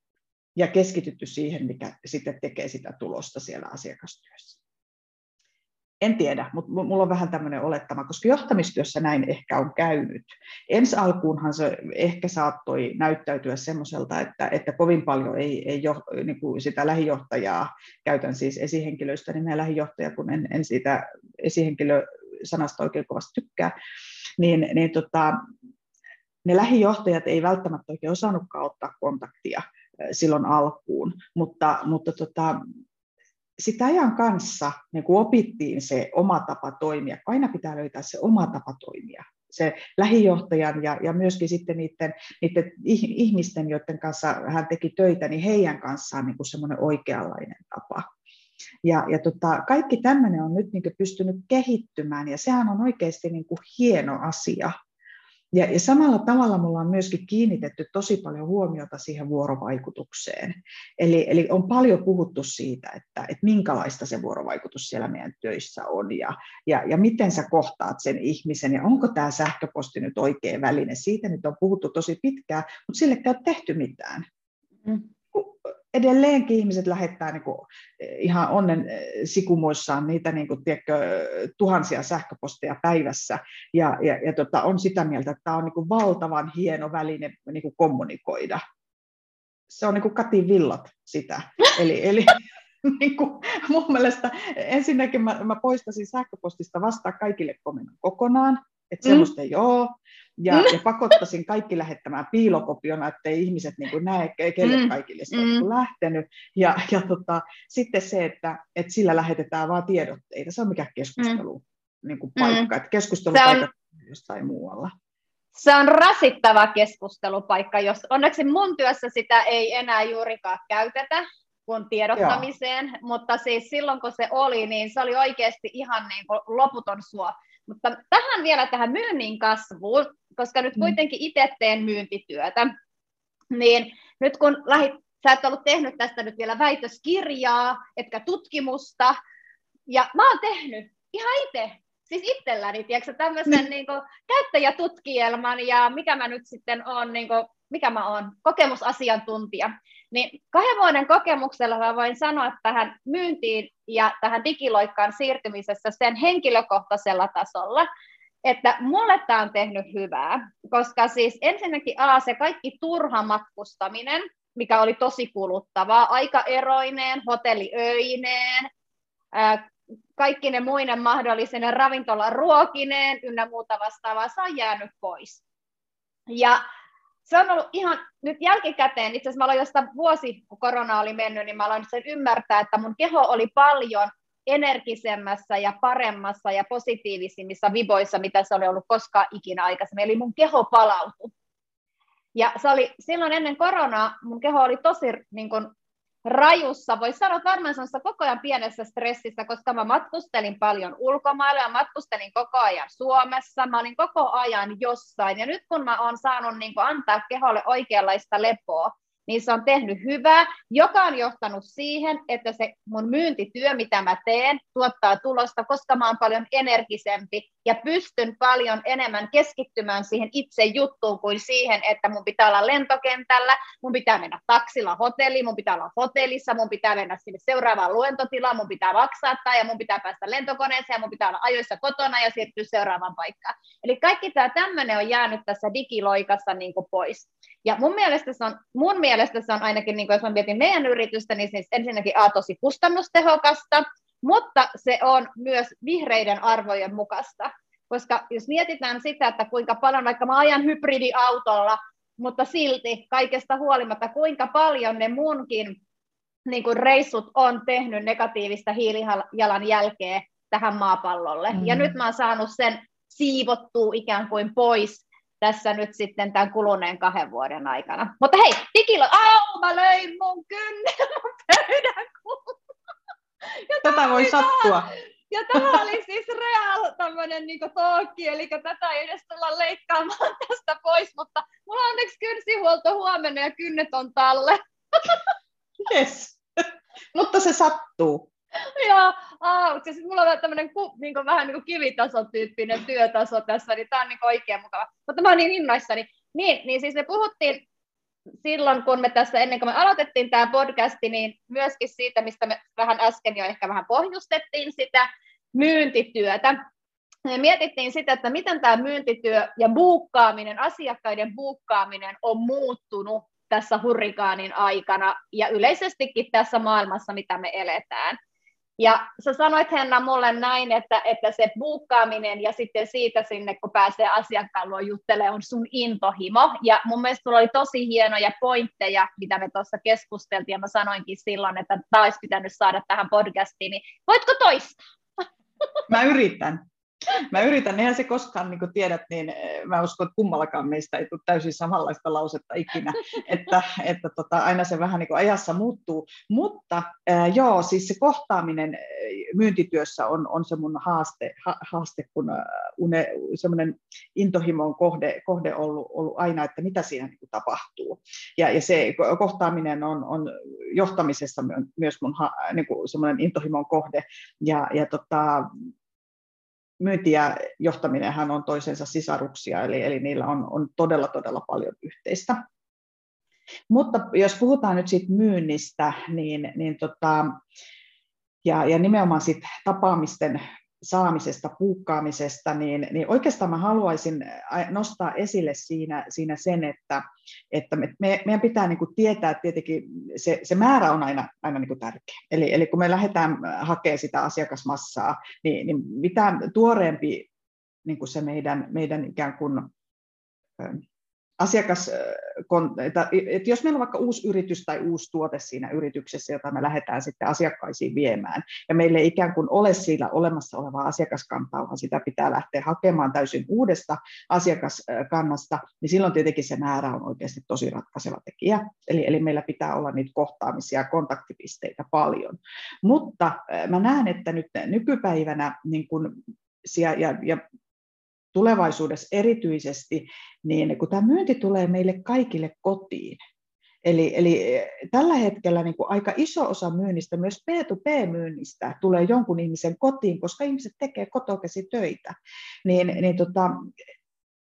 [SPEAKER 2] ja keskitytty siihen, mikä sitten tekee sitä tulosta siellä asiakastyössä. En tiedä, mutta mulla on vähän tämmöinen olettama, koska johtamistyössä näin ehkä on käynyt. Ensi alkuunhan se ehkä saattoi näyttäytyä semmoiselta, että, että kovin paljon ei, ei jo, niin kuin sitä lähijohtajaa, käytän siis esihenkilöistä nimeä lähijohtaja, kun en, en siitä esihenkilösanasta oikein kovasti tykkää, niin, niin tota, ne lähijohtajat ei välttämättä oikein osannutkaan ottaa kontaktia silloin alkuun, mutta, mutta tota, sitä ajan kanssa niin kuin opittiin se oma tapa toimia. Aina pitää löytää se oma tapa toimia. Se lähijohtajan ja, ja myöskin sitten niiden, niiden ihmisten, joiden kanssa hän teki töitä, niin heidän kanssaan niin semmoinen oikeanlainen tapa. Ja, ja tota, kaikki tämmöinen on nyt niin pystynyt kehittymään ja sehän on oikeasti niin hieno asia. Ja, ja samalla tavalla me ollaan myöskin kiinnitetty tosi paljon huomiota siihen vuorovaikutukseen. Eli, eli on paljon puhuttu siitä, että, että minkälaista se vuorovaikutus siellä meidän töissä on ja, ja, ja miten sä kohtaat sen ihmisen ja onko tämä sähköposti nyt oikea väline. Siitä nyt on puhuttu tosi pitkään, mutta sille ei ole tehty mitään. Mm edelleenkin ihmiset lähettää niin kuin ihan onnen eh, sikumoissaan niitä niin kuin, tiedätkö, tuhansia sähköposteja päivässä ja, ja, ja tota, on sitä mieltä, että tämä on niin kuin valtavan hieno väline niin kuin kommunikoida. Se on niin kuin Katin villat sitä. Eli, eli [LAUGHS] niin kuin, mun mielestä ensinnäkin mä, mä poistasin sähköpostista vastaan kaikille komennon kokonaan, että mm. semmoista ei ole ja, mm. ja pakottaisin kaikki lähettämään piilokopiona, ettei ihmiset niin kuin näe, kelle mm. kaikille se on mm. lähtenyt. Ja, ja tota, sitten se, että, että sillä lähetetään vain tiedotteita, se on mikä keskustelu mm. niin kuin paikka, mm. että on jostain muualla.
[SPEAKER 1] Se on rasittava keskustelupaikka, jos onneksi mun työssä sitä ei enää juurikaan käytetä kuin tiedottamiseen, Joo. mutta siis silloin kun se oli, niin se oli oikeasti ihan niin kuin loputon suo. Mutta tähän vielä tähän myynnin kasvuun, koska nyt mm. kuitenkin itse teen myyntityötä, niin nyt kun lähit, sä et ollut tehnyt tästä nyt vielä väitöskirjaa, etkä tutkimusta, ja mä oon tehnyt ihan itse, siis itselläni, tiedätkö, tämmöisen mm. niin kuin, käyttäjätutkielman, ja mikä mä nyt sitten on, niin kuin, mikä mä oon, kokemusasiantuntija. Niin kahden vuoden kokemuksella mä voin sanoa tähän myyntiin ja tähän digiloikkaan siirtymisessä sen henkilökohtaisella tasolla, että mulle tämä on tehnyt hyvää, koska siis ensinnäkin A, se kaikki turha matkustaminen, mikä oli tosi kuluttavaa, aika eroineen, hotelliöineen, kaikki ne muinen mahdollisen ravintolan ruokineen ynnä muuta vastaavaa, se on jäänyt pois. Ja se on ollut ihan nyt jälkikäteen, itse asiassa mä aloin jostain vuosi, kun korona oli mennyt, niin mä aloin sen ymmärtää, että mun keho oli paljon energisemmässä ja paremmassa ja positiivisimmissa viboissa, mitä se oli ollut koskaan ikinä aikaisemmin. Eli mun keho palautui. Ja se oli silloin ennen koronaa, mun keho oli tosi niin kun, rajussa, voisi sanoa varmaan sellaisessa koko ajan pienessä stressissä, koska mä matkustelin paljon ulkomailla ja matkustelin koko ajan Suomessa, mä olin koko ajan jossain, ja nyt kun mä oon saanut niin antaa keholle oikeanlaista lepoa, niin se on tehnyt hyvää, joka on johtanut siihen, että se mun myyntityö, mitä mä teen, tuottaa tulosta, koska mä oon paljon energisempi ja pystyn paljon enemmän keskittymään siihen itse juttuun kuin siihen, että mun pitää olla lentokentällä, mun pitää mennä taksilla hotelliin, mun pitää olla hotellissa, mun pitää mennä sinne seuraavaan luentotilaan, mun pitää maksaa ja mun pitää päästä lentokoneeseen ja mun pitää olla ajoissa kotona ja siirtyä seuraavaan paikkaan. Eli kaikki tämä tämmöinen on jäänyt tässä digiloikassa niin pois. Ja mun mielestä se on, mun mielestä se on ainakin, niin kuin jos mä mietin meidän yritystä, niin siis ensinnäkin A, tosi kustannustehokasta, mutta se on myös vihreiden arvojen mukaista. Koska jos mietitään sitä, että kuinka paljon, vaikka mä ajan hybridiautolla, mutta silti kaikesta huolimatta, kuinka paljon ne munkin niin kuin reissut on tehnyt negatiivista hiilijalanjälkeä tähän maapallolle. Mm. Ja nyt mä oon saanut sen siivottua ikään kuin pois tässä nyt sitten tämän kuluneen kahden vuoden aikana. Mutta hei, digilo, au, mä löin mun kynnen pöydän
[SPEAKER 2] Tätä voi sattua.
[SPEAKER 1] Ja tämä oli siis real tämmöinen niin talkki, eli tätä ei edes tulla leikkaamaan tästä pois, mutta mulla on onneksi kynsihuolto huomenna ja kynnet on talle.
[SPEAKER 2] Yes. [LAUGHS] mutta se sattuu.
[SPEAKER 1] Joo, ah, siis mulla on tämmöinen niin kuin, vähän niin kuin kivitasotyyppinen työtaso tässä, niin tämä on niin oikein mukava. Mutta mä oon niin innoissani. Niin, niin siis me puhuttiin silloin, kun me tässä ennen kuin me aloitettiin tämä podcasti, niin myöskin siitä, mistä me vähän äsken jo ehkä vähän pohjustettiin sitä myyntityötä. Me mietittiin sitä, että miten tämä myyntityö ja buukkaaminen, asiakkaiden buukkaaminen on muuttunut tässä hurrikaanin aikana ja yleisestikin tässä maailmassa, mitä me eletään. Ja sä sanoit Henna mulle näin, että, että se buukkaaminen ja sitten siitä sinne, kun pääsee asiakkaan luo juttelemaan, on sun intohimo. Ja mun mielestä sulla oli tosi hienoja pointteja, mitä me tuossa keskusteltiin, ja mä sanoinkin silloin, että tämä olisi pitänyt saada tähän podcastiin, niin voitko toistaa?
[SPEAKER 2] Mä yritän. Mä yritän, eihän se koskaan, niin kuin tiedät, niin eh, mä uskon, että kummallakaan meistä ei tule täysin samanlaista lausetta ikinä, [LAUGHS] että, että tota, aina se vähän niin kuin ajassa muuttuu. Mutta ää, joo, siis se kohtaaminen myyntityössä on, on se mun haaste, ha, haaste kun une, semmoinen intohimon kohde, kohde ollut, ollut aina, että mitä siinä niin kuin tapahtuu. Ja, ja se kohtaaminen on, on johtamisessa myös mun ha, niin kuin semmoinen intohimon kohde. Ja, ja tota, myynti ja johtaminenhan on toisensa sisaruksia, eli, eli niillä on, on todella, todella paljon yhteistä. Mutta jos puhutaan nyt siitä myynnistä, niin, niin tota, ja, ja nimenomaan sit tapaamisten saamisesta, puukkaamisesta, niin, niin oikeastaan mä haluaisin nostaa esille siinä, siinä sen, että, että me, meidän pitää niin kuin tietää, että tietenkin se, se määrä on aina, aina niin kuin tärkeä. Eli, eli kun me lähdetään hakemaan sitä asiakasmassaa, niin, niin mitä tuoreempi niin kuin se meidän, meidän ikään kuin asiakas, että jos meillä on vaikka uusi yritys tai uusi tuote siinä yrityksessä, jota me lähdetään sitten asiakkaisiin viemään, ja meillä ei ikään kuin ole siinä olemassa olevaa asiakaskantaa, vaan sitä pitää lähteä hakemaan täysin uudesta asiakaskannasta, niin silloin tietenkin se määrä on oikeasti tosi ratkaiseva tekijä. Eli, eli meillä pitää olla niitä kohtaamisia ja kontaktipisteitä paljon. Mutta mä näen, että nyt nykypäivänä niin kun, ja, ja, ja tulevaisuudessa erityisesti, niin kun tämä myynti tulee meille kaikille kotiin, Eli, eli eh, tällä hetkellä niin kuin aika iso osa myynnistä, myös P2P-myynnistä, tulee jonkun ihmisen kotiin, koska ihmiset tekee kotokäsi töitä. Niin, niin tota,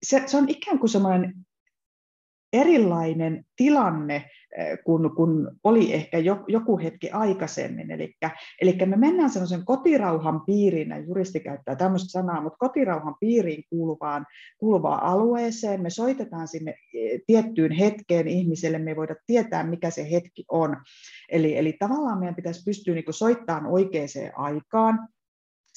[SPEAKER 2] se, se on ikään kuin semmoinen erilainen tilanne eh, kun, kun oli ehkä joku hetki aikaisemmin. Eli, eli me mennään sellaisen kotirauhan piiriin, ja juristi käyttää tämmöistä sanaa, mutta kotirauhan piiriin kuuluvaan, kuuluvaan alueeseen. Me soitetaan sinne eh, tiettyyn hetkeen ihmiselle, me ei voida tietää, mikä se hetki on. Eli, eli tavallaan meidän pitäisi pystyä niin soittamaan oikeaan aikaan,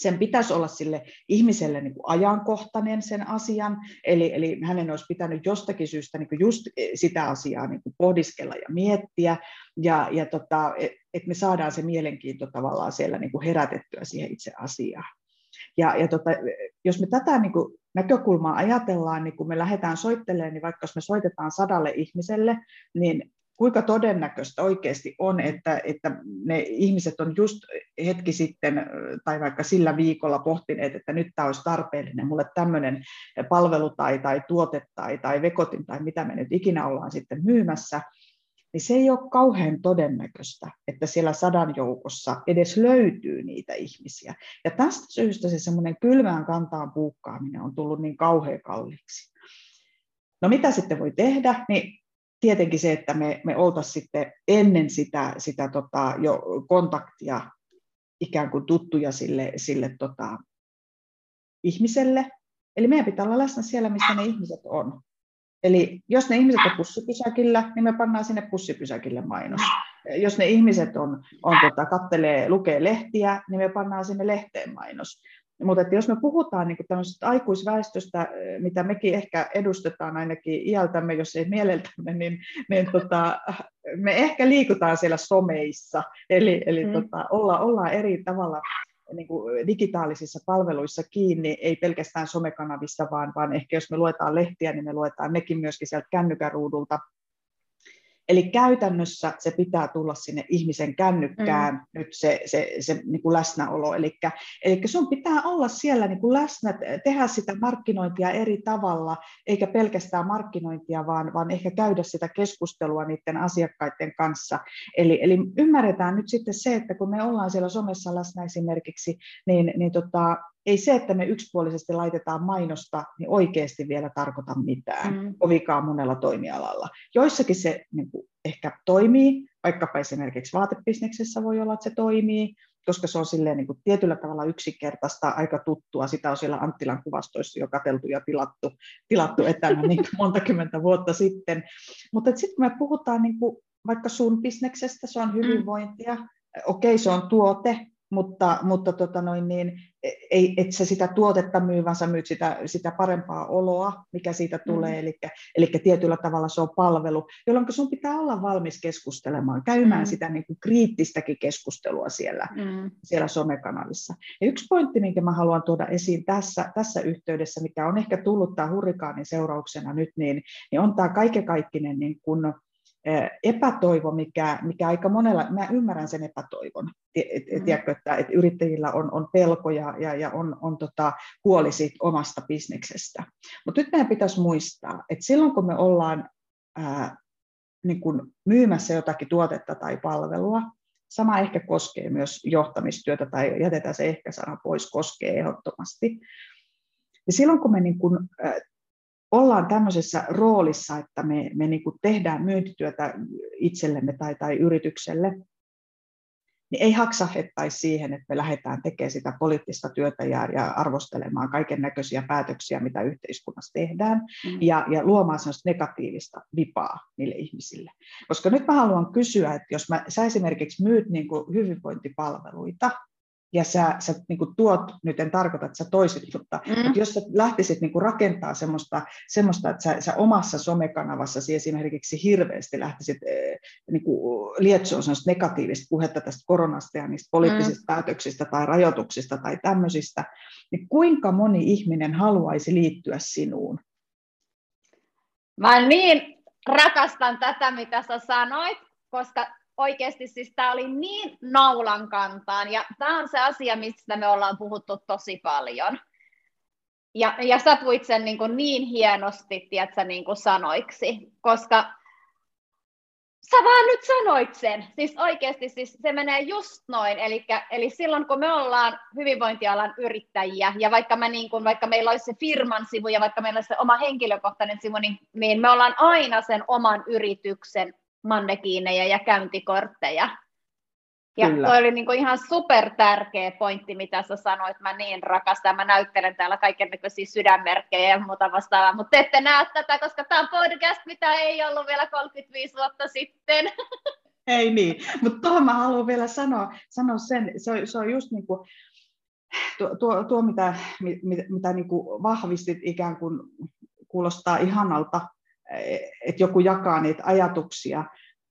[SPEAKER 2] sen pitäisi olla sille ihmiselle niin kuin ajankohtainen sen asian, eli, eli hänen olisi pitänyt jostakin syystä niin kuin just eh, sitä asiaa niin kuin pohdiskella ja miettiä, ja, ja tota, että et me saadaan se mielenkiinto tavallaan siellä niin kuin herätettyä siihen itse asiaan. Ja, ja tota, jos me tätä niin kuin näkökulmaa ajatellaan, niin kun me lähdetään soittelemaan, niin vaikka jos me soitetaan sadalle ihmiselle, niin kuinka todennäköistä oikeasti on, että, että ne ihmiset on just hetki sitten tai vaikka sillä viikolla pohtineet, että nyt tämä olisi tarpeellinen, mulle tämmöinen palvelu tai, tai tuote tai, tai vekotin tai mitä me nyt ikinä ollaan sitten myymässä, niin se ei ole kauhean todennäköistä, että siellä sadan joukossa edes löytyy niitä ihmisiä. Ja tästä syystä se semmoinen kylmään kantaan puukkaaminen on tullut niin kauhean kalliiksi. No mitä sitten voi tehdä? Niin tietenkin se, että me, me oltaisiin sitten ennen sitä, sitä tota, jo kontaktia ikään kuin tuttuja sille, sille tota, ihmiselle. Eli meidän pitää olla läsnä siellä, missä ne ihmiset on. Eli jos ne ihmiset on pussipysäkillä, niin me pannaan sinne pussipysäkille mainos. Jos ne ihmiset on, on tota, kattelee, lukee lehtiä, niin me pannaan sinne lehteen mainos. Mutta jos me puhutaan niin tämmöisestä aikuisväestöstä, mitä mekin ehkä edustetaan ainakin iältämme, jos ei mieleltämme, niin, niin tota, me ehkä liikutaan siellä someissa, eli, eli mm. tota, olla, ollaan eri tavalla niin kuin digitaalisissa palveluissa kiinni, ei pelkästään somekanavissa, vaan, vaan ehkä jos me luetaan lehtiä, niin me luetaan nekin myöskin sieltä kännykäruudulta. Eli käytännössä se pitää tulla sinne ihmisen kännykkään mm. nyt se, se, se niin kuin läsnäolo. Eli, eli sun pitää olla siellä niin kuin läsnä, tehdä sitä markkinointia eri tavalla, eikä pelkästään markkinointia, vaan, vaan ehkä käydä sitä keskustelua niiden asiakkaiden kanssa. Eli, eli ymmärretään nyt sitten se, että kun me ollaan siellä somessa läsnä esimerkiksi, niin, niin tota, ei se, että me yksipuolisesti laitetaan mainosta, niin oikeasti vielä tarkoita mitään, mm. kovikaan monella toimialalla. Joissakin se niin kuin, ehkä toimii, vaikkapa esimerkiksi vaatebisneksessä voi olla, että se toimii, koska se on silleen niin kuin tietyllä tavalla yksinkertaista, aika tuttua. Sitä on siellä Anttilan kuvastoissa jo katseltu ja tilattu, tilattu etänä niin monta kymmentä vuotta sitten. Mutta sitten kun me puhutaan niin kuin vaikka sun bisneksestä, se on mm. hyvinvointia, okei se on tuote, mutta, mutta tota noin niin, ei, et sä sitä tuotetta myy, vaan sä myyt sitä, sitä parempaa oloa, mikä siitä mm. tulee, mm. eli, eli tietyllä tavalla se on palvelu, jolloin sun pitää olla valmis keskustelemaan, käymään mm. sitä niin kuin kriittistäkin keskustelua siellä, mm. siellä somekanavissa. Ja yksi pointti, minkä mä haluan tuoda esiin tässä, tässä yhteydessä, mikä on ehkä tullut tämä hurrikaanin seurauksena nyt, niin, niin on tämä kaikekaikkinen niin kuin, epätoivo, mikä, mikä aika monella, mä ymmärrän sen epätoivon, mm. tiedätkö, että, että yrittäjillä on, on pelkoja ja, ja on, on tota, huoli siitä omasta bisneksestä. Mutta nyt meidän pitäisi muistaa, että silloin kun me ollaan ää, niin kun myymässä jotakin tuotetta tai palvelua, sama ehkä koskee myös johtamistyötä tai jätetään se ehkä sana pois, koskee ehdottomasti. Ja silloin kun me niin kun, ollaan tämmöisessä roolissa, että me, me niin kuin tehdään myyntityötä itsellemme tai, tai yritykselle, niin ei haksahdettaisi siihen, että me lähdetään tekemään sitä poliittista työtä ja, ja arvostelemaan kaiken näköisiä päätöksiä, mitä yhteiskunnassa tehdään, mm. ja, ja luomaan sellaista negatiivista vipaa niille ihmisille. Koska nyt mä haluan kysyä, että jos mä, sä esimerkiksi myyt niin kuin hyvinvointipalveluita, ja sä, sä niin kuin tuot, nyt en tarkoita, että sä toisit, mutta, mm. mutta jos sä lähtisit niin kuin rakentaa semmoista, semmoista, että sä, sä omassa somekanavassasi esimerkiksi hirveästi lähtisit niin kuin lietsoa semmoista negatiivista puhetta tästä koronasta ja niistä poliittisista mm. päätöksistä tai rajoituksista tai tämmöisistä, niin kuinka moni ihminen haluaisi liittyä sinuun?
[SPEAKER 1] Mä niin rakastan tätä, mitä sä sanoit, koska oikeasti siis tämä oli niin naulan kantaan, ja tämä on se asia, mistä me ollaan puhuttu tosi paljon. Ja, ja sä puit sen niin, kuin niin hienosti, tiedätkö, niin kuin sanoiksi, koska sä vaan nyt sanoit sen. Siis oikeasti siis se menee just noin. Eli, eli silloin kun me ollaan hyvinvointialan yrittäjiä, ja vaikka, me niin kuin, vaikka meillä olisi se firman sivu ja vaikka meillä olisi se oma henkilökohtainen sivu, niin, niin me ollaan aina sen oman yrityksen mannekiineja ja käyntikortteja. Ja Kyllä. toi oli niinku ihan super tärkeä pointti, mitä sä sanoit. Mä niin rakastan. Mä näyttelen täällä kaikenlaisia sydänmerkkejä ja muuta vastaavaa, mutta te ette näe tätä, koska tämä on podcast, mitä ei ollut vielä 35 vuotta sitten. [LAUGHS]
[SPEAKER 2] Ei niin, mutta tuohon mä haluan vielä sanoa, sanoa sen, se on, se on just niin kuin, tuo, tuo, tuo mitä, mitä, mitä niin kuin vahvistit ikään kuin kuulostaa ihanalta, että joku jakaa niitä ajatuksia.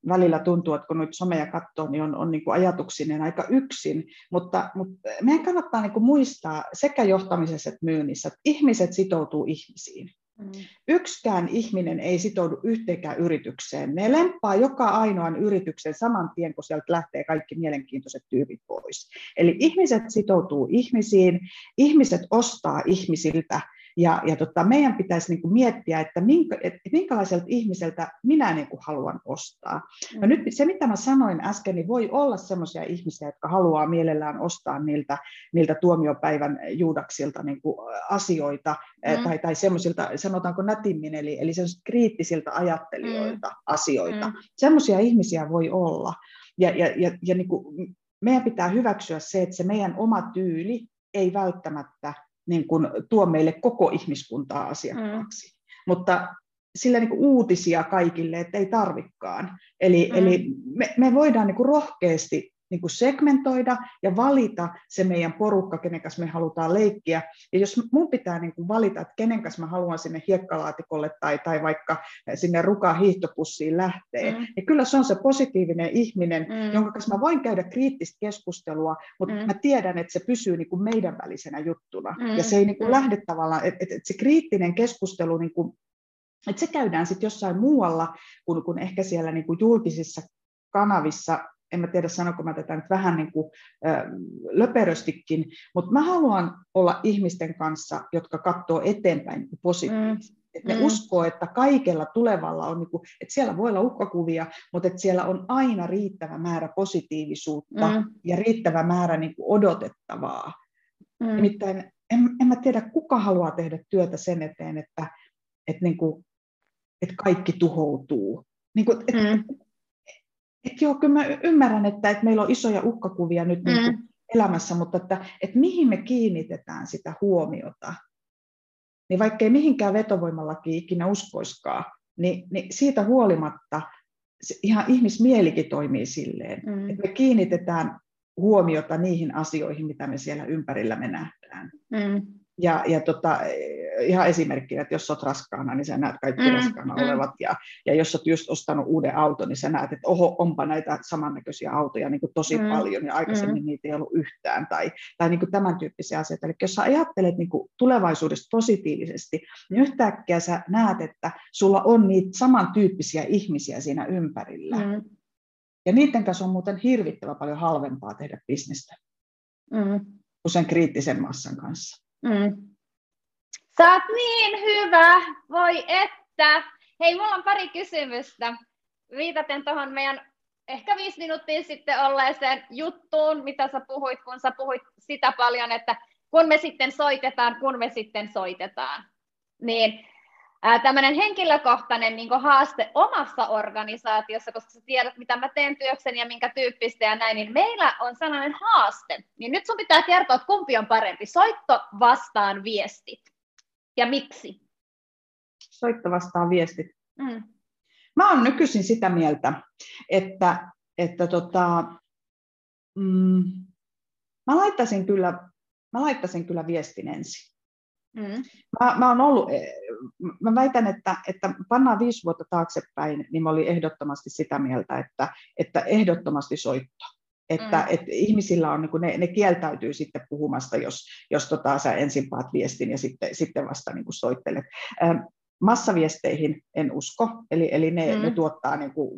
[SPEAKER 2] Välillä tuntuu, että kun nyt someja katsoo, niin on, on niin kuin ajatuksinen aika yksin, mutta, mutta meidän kannattaa niin kuin muistaa sekä johtamisessa että myynnissä, että ihmiset sitoutuu ihmisiin. Mm. Yksikään ihminen ei sitoudu yhteenkään yritykseen. Ne lemppaa joka ainoan yrityksen saman tien, kun sieltä lähtee kaikki mielenkiintoiset tyypit pois. Eli ihmiset sitoutuu ihmisiin, ihmiset ostaa ihmisiltä, ja, ja tota, meidän pitäisi niin kuin miettiä, että, minkä, että minkälaiselta ihmiseltä minä niin kuin haluan ostaa. No nyt se, mitä mä sanoin äsken, niin voi olla sellaisia ihmisiä, jotka haluaa mielellään ostaa niiltä, niiltä tuomiopäivän juudaksilta niin kuin asioita, mm. tai, tai semmoisilta, sanotaanko nätimmin, eli, eli kriittisiltä ajattelijoilta mm. asioita. Mm. Semmoisia ihmisiä voi olla. Ja, ja, ja, ja niin kuin meidän pitää hyväksyä se, että se meidän oma tyyli ei välttämättä niin kuin tuo meille koko ihmiskuntaa asiakkaaksi. Mm. Mutta sillä niin kuin uutisia kaikille, että ei tarvikaan. Eli, mm. eli me, me voidaan niin kuin rohkeasti niin kuin segmentoida ja valita se meidän porukka, kenen kanssa me halutaan leikkiä. Ja jos mun pitää niin kuin valita, että kenen kanssa mä haluan sinne hiekkalaatikolle tai, tai vaikka sinne rukaan hiihtopussiin lähteä, mm. niin kyllä se on se positiivinen ihminen, mm. jonka kanssa mä voin käydä kriittistä keskustelua, mutta mm. mä tiedän, että se pysyy niin kuin meidän välisenä juttuna. Mm. Ja se ei niin kuin mm. lähde tavallaan, että, että se kriittinen keskustelu niin kuin että se käydään sitten jossain muualla kuin, kuin ehkä siellä niin kuin julkisissa kanavissa en mä tiedä sanonko mä tätä nyt vähän niin kuin, löperöstikin, mutta mä haluan olla ihmisten kanssa, jotka katsoo eteenpäin niin positiivisesti. Mm. Että ne mm. uskoo, että kaikella tulevalla on, niin kuin, että siellä voi olla uhkakuvia, mutta että siellä on aina riittävä määrä positiivisuutta mm. ja riittävä määrä niin kuin odotettavaa. Mm. Nimittäin en, en mä tiedä, kuka haluaa tehdä työtä sen eteen, että, että, niin kuin, että kaikki tuhoutuu. Niin kuin, että, mm että joo, kyllä mä ymmärrän, että, että meillä on isoja uhkakuvia nyt niin mm. niin elämässä, mutta että, että mihin me kiinnitetään sitä huomiota, niin vaikkei mihinkään vetovoimallakin ikinä uskoiskaan, niin, niin siitä huolimatta se ihan ihmismielikin toimii silleen, mm. että me kiinnitetään huomiota niihin asioihin, mitä me siellä ympärillä me nähdään. Mm. Ja, ja tota, ihan esimerkkinä, että jos olet raskaana, niin sä näet kaikki mm, raskaana mm. olevat, ja, ja jos olet just ostanut uuden auton, niin sä näet, että oho, onpa näitä samannäköisiä autoja niin kuin tosi mm, paljon, ja aikaisemmin mm. niitä ei ollut yhtään, tai, tai niin kuin tämän tyyppisiä asioita. Eli jos sä ajattelet niin kuin tulevaisuudesta positiivisesti, niin yhtäkkiä sä näet, että sulla on niitä samantyyppisiä ihmisiä siinä ympärillä. Mm. Ja niiden kanssa on muuten hirvittävän paljon halvempaa tehdä bisnestä mm. kuin sen kriittisen massan kanssa. Mm.
[SPEAKER 1] Sä oot niin hyvä, voi että. Hei, mulla on pari kysymystä. Viitaten tuohon meidän ehkä viisi minuuttia sitten olleeseen juttuun, mitä sä puhuit, kun sä puhuit sitä paljon, että kun me sitten soitetaan, kun me sitten soitetaan. Niin tämmöinen henkilökohtainen niin haaste omassa organisaatiossa, koska sä tiedät, mitä mä teen työkseni ja minkä tyyppistä ja näin, niin meillä on sellainen haaste. Niin nyt sun pitää kertoa, että kumpi on parempi, soitto vastaan viestit. Ja miksi?
[SPEAKER 2] Soitto vastaan viestit. Mm. Mä oon nykyisin sitä mieltä, että, että tota, mm, mä, laittaisin kyllä, mä laittaisin kyllä viestin ensin. Mm. Mä, mä, on ollut, eh, mä väitän, että, että pannaan viisi vuotta taaksepäin, niin mä olin ehdottomasti sitä mieltä, että, että ehdottomasti soitto. Että, mm. että ihmisillä on, niin ne, ne kieltäytyy sitten puhumasta, jos, jos tota, sä ensin paat viestin ja sitten, sitten vasta niin kuin soittelet. Ähm, massaviesteihin en usko, eli, eli ne, mm. ne tuottaa niin kuin,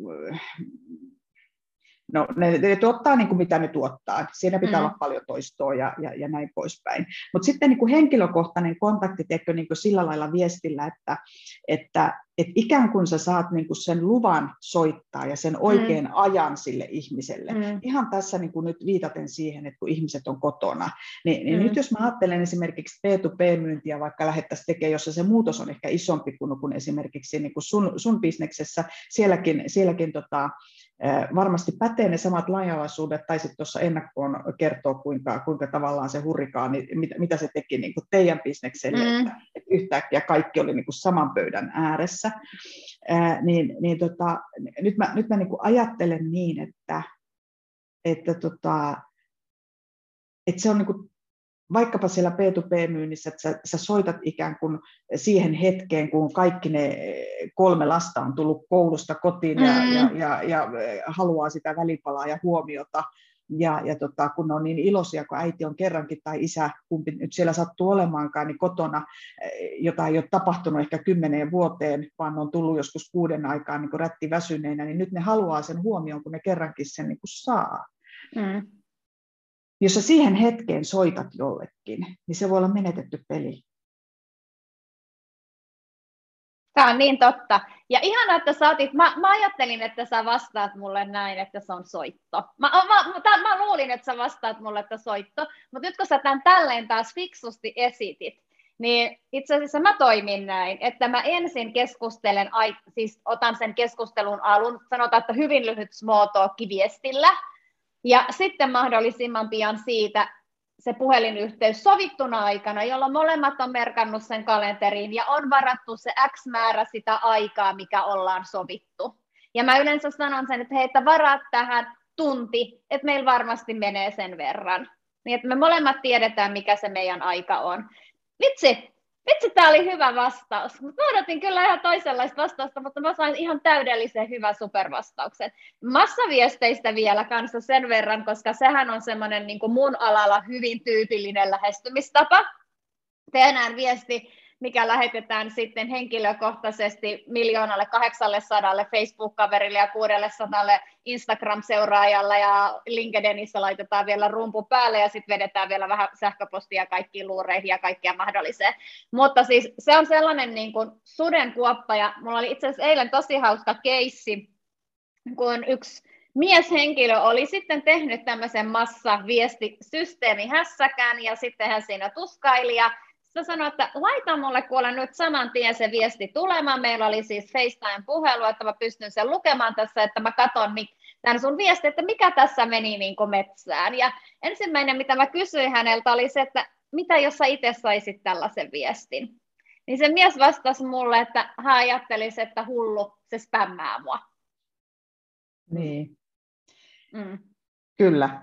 [SPEAKER 2] no, ne, ne tuottaa niin kuin mitä ne tuottaa. Siinä pitää mm. olla paljon toistoa ja, ja, ja näin poispäin. Mutta sitten niin kuin henkilökohtainen kontakti teekö niin kuin sillä lailla viestillä, että, että et ikään kuin sä saat niin kuin sen luvan soittaa ja sen oikean mm. ajan sille ihmiselle. Mm. Ihan tässä niin kuin nyt viitaten siihen, että kun ihmiset on kotona, niin, niin mm. nyt jos mä ajattelen esimerkiksi P2P-myyntiä, vaikka lähettäisiin tekemään, jossa se muutos on ehkä isompi kuin, kuin esimerkiksi niin kuin sun, sun bisneksessä, sielläkin, sielläkin tota, varmasti pätee ne samat lainalaisuudet, tai sitten tuossa ennakkoon kertoo, kuinka, kuinka tavallaan se hurrikaani, mitä, mitä se teki niin kuin teidän bisnekselle, mm. että, että yhtäkkiä kaikki oli niin kuin saman pöydän ääressä. Ää, niin, niin tota, nyt mä, nyt mä niin kuin ajattelen niin, että, että, tota, että se on niin kuin vaikkapa siellä P2P-myynnissä, että sä, sä soitat ikään kuin siihen hetkeen, kun kaikki ne kolme lasta on tullut koulusta kotiin ja, mm. ja, ja, ja haluaa sitä välipalaa ja huomiota, ja, ja tota, kun on niin iloisia, kun äiti on kerrankin tai isä, kumpi nyt siellä sattuu olemaankaan, niin kotona, eh, jota ei ole tapahtunut ehkä kymmeneen vuoteen, vaan on tullut joskus kuuden aikaan niin rätti väsyneenä, niin nyt ne haluaa sen huomioon, kun ne kerrankin sen niin kuin saa. Mm. Jos sä siihen hetkeen soitat jollekin, niin se voi olla menetetty peli.
[SPEAKER 1] Tämä on niin totta. Ja ihan että sä otit, mä, mä ajattelin, että sä vastaat mulle näin, että se on soitto. Mä, mä, mä, mä luulin, että sä vastaat mulle, että soitto, mutta nyt kun sä tämän tälleen taas fiksusti esitit, niin itse asiassa mä toimin näin, että mä ensin keskustelen, siis otan sen keskustelun alun, sanotaan, että hyvin lyhyt small talk viestillä, ja sitten mahdollisimman pian siitä se puhelinyhteys sovittuna aikana, jolloin molemmat on merkannut sen kalenteriin ja on varattu se X määrä sitä aikaa, mikä ollaan sovittu. Ja mä yleensä sanon sen, että hei, että varaat tähän tunti, että meillä varmasti menee sen verran. Niin että me molemmat tiedetään, mikä se meidän aika on. Vitsi, Vitsi, tämä oli hyvä vastaus. Mä odotin kyllä ihan toisenlaista vastausta, mutta mä sain ihan täydellisen hyvän supervastauksen. Massaviesteistä vielä kanssa sen verran, koska sehän on semmoinen niin mun alalla hyvin tyypillinen lähestymistapa. Tehdään viesti mikä lähetetään sitten henkilökohtaisesti miljoonalle kahdeksalle sadalle Facebook-kaverille ja kuudelle sadalle Instagram-seuraajalle ja LinkedInissä laitetaan vielä rumpu päälle ja sitten vedetään vielä vähän sähköpostia kaikkiin luureihin ja kaikkia mahdolliseen. Mutta siis se on sellainen niin kuin sudenkuoppa ja mulla oli itse asiassa eilen tosi hauska keissi, kun yksi mieshenkilö oli sitten tehnyt tämmöisen massaviestisysteemi hässäkään ja sitten hän siinä tuskaili ja Sä sanoit, että laita mulle kuule nyt saman tien se viesti tulemaan. Meillä oli siis FaceTime-puhelu, että mä pystyn sen lukemaan tässä, että mä katson tämän sun viesti, että mikä tässä meni niin kuin metsään. Ja ensimmäinen, mitä mä kysyin häneltä, oli se, että mitä jos sä itse saisit tällaisen viestin. Niin se mies vastasi mulle, että hän ajattelisi, että hullu, se spämmää mua.
[SPEAKER 2] Niin. Mm. Kyllä.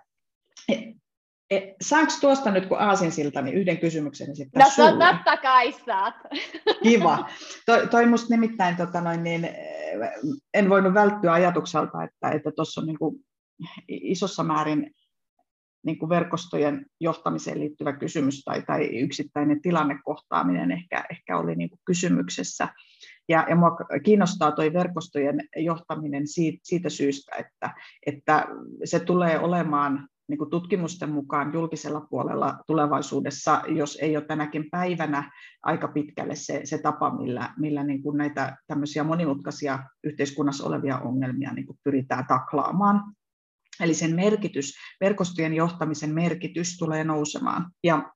[SPEAKER 2] E, saanko tuosta nyt, kun aasinsilta, niin yhden kysymyksen esittää no, sulle?
[SPEAKER 1] No totta kai saat. [LAUGHS]
[SPEAKER 2] Kiva. Toi, toi musta nimittäin, tota noin, niin, en voinut välttyä ajatukselta, että tuossa että on niin kuin isossa määrin niin kuin verkostojen johtamiseen liittyvä kysymys tai, tai yksittäinen tilannekohtaaminen ehkä, ehkä oli niin kuin kysymyksessä. Ja, ja minua kiinnostaa tuo verkostojen johtaminen siitä, siitä syystä, että, että se tulee olemaan niin kuin tutkimusten mukaan julkisella puolella tulevaisuudessa, jos ei ole tänäkin päivänä aika pitkälle se, se tapa, millä, millä niin kuin näitä tämmöisiä monimutkaisia yhteiskunnassa olevia ongelmia niin kuin pyritään taklaamaan. Eli sen merkitys, verkostojen johtamisen merkitys tulee nousemaan. Ja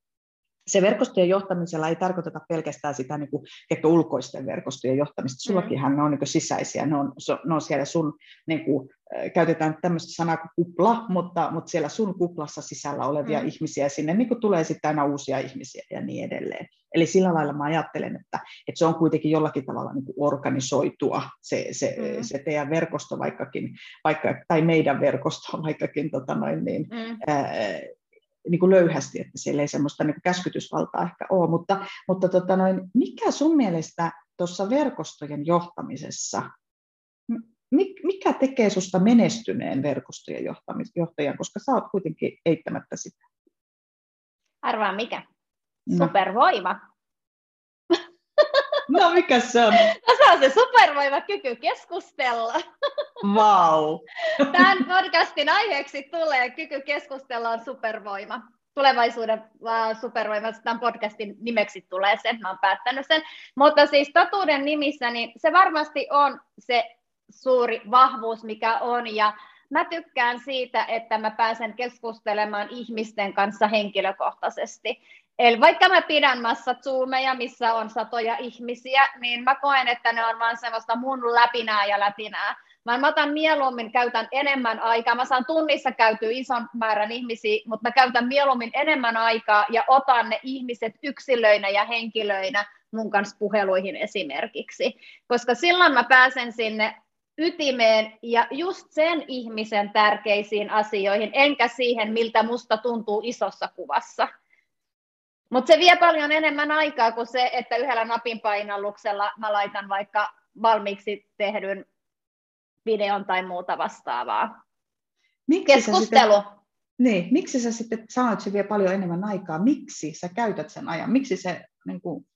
[SPEAKER 2] se verkostojen johtamisella ei tarkoiteta pelkästään sitä niin kuin, ulkoisten verkostojen johtamista. Mm. Sullakinhan ne on niin kuin, sisäisiä, ne on, ne on siellä sun, niin kuin, käytetään tämmöistä sanaa kuin kupla, mutta, mutta siellä sun kuplassa sisällä olevia mm. ihmisiä, sinne niin kuin, tulee sitten aina uusia ihmisiä ja niin edelleen. Eli sillä lailla mä ajattelen, että, että se on kuitenkin jollakin tavalla niin kuin organisoitua se, se, mm. se teidän verkosto vaikkakin, vaikka, tai meidän verkosto vaikkakin tota noin, niin, mm. ää, niin kuin löyhästi, että siellä ei semmoista niin käskytysvaltaa ehkä ole, mutta, mutta tota noin, mikä sun mielestä tuossa verkostojen johtamisessa, mikä tekee susta menestyneen verkostojen johtajan, koska sä oot kuitenkin eittämättä sitä?
[SPEAKER 1] Arvaa mikä? No. Supervoima.
[SPEAKER 2] No mikä se on? [LAUGHS]
[SPEAKER 1] No se on se supervoima kyky keskustella.
[SPEAKER 2] Wow.
[SPEAKER 1] Tämän podcastin aiheeksi tulee kyky keskustella on supervoima. Tulevaisuuden uh, supervoima, tämän podcastin nimeksi tulee se, mä oon päättänyt sen. Mutta siis totuuden nimissä, niin se varmasti on se suuri vahvuus, mikä on. Ja mä tykkään siitä, että mä pääsen keskustelemaan ihmisten kanssa henkilökohtaisesti. Eli vaikka mä pidän massa zoomeja, missä on satoja ihmisiä, niin mä koen, että ne on vaan semmoista mun läpinää ja lätinää. Mä otan mieluummin, käytän enemmän aikaa. Mä saan tunnissa käytyä ison määrän ihmisiä, mutta mä käytän mieluummin enemmän aikaa ja otan ne ihmiset yksilöinä ja henkilöinä mun kanssa puheluihin esimerkiksi. Koska silloin mä pääsen sinne ytimeen ja just sen ihmisen tärkeisiin asioihin, enkä siihen, miltä musta tuntuu isossa kuvassa. Mutta se vie paljon enemmän aikaa kuin se, että yhdellä napin painalluksella mä laitan vaikka valmiiksi tehdyn videon tai muuta vastaavaa. Miksi Keskustelu. Sitä,
[SPEAKER 2] Niin, miksi sä sitten sanoit, että se vie paljon enemmän aikaa? Miksi sä käytät sen ajan? Miksi se niin kuin,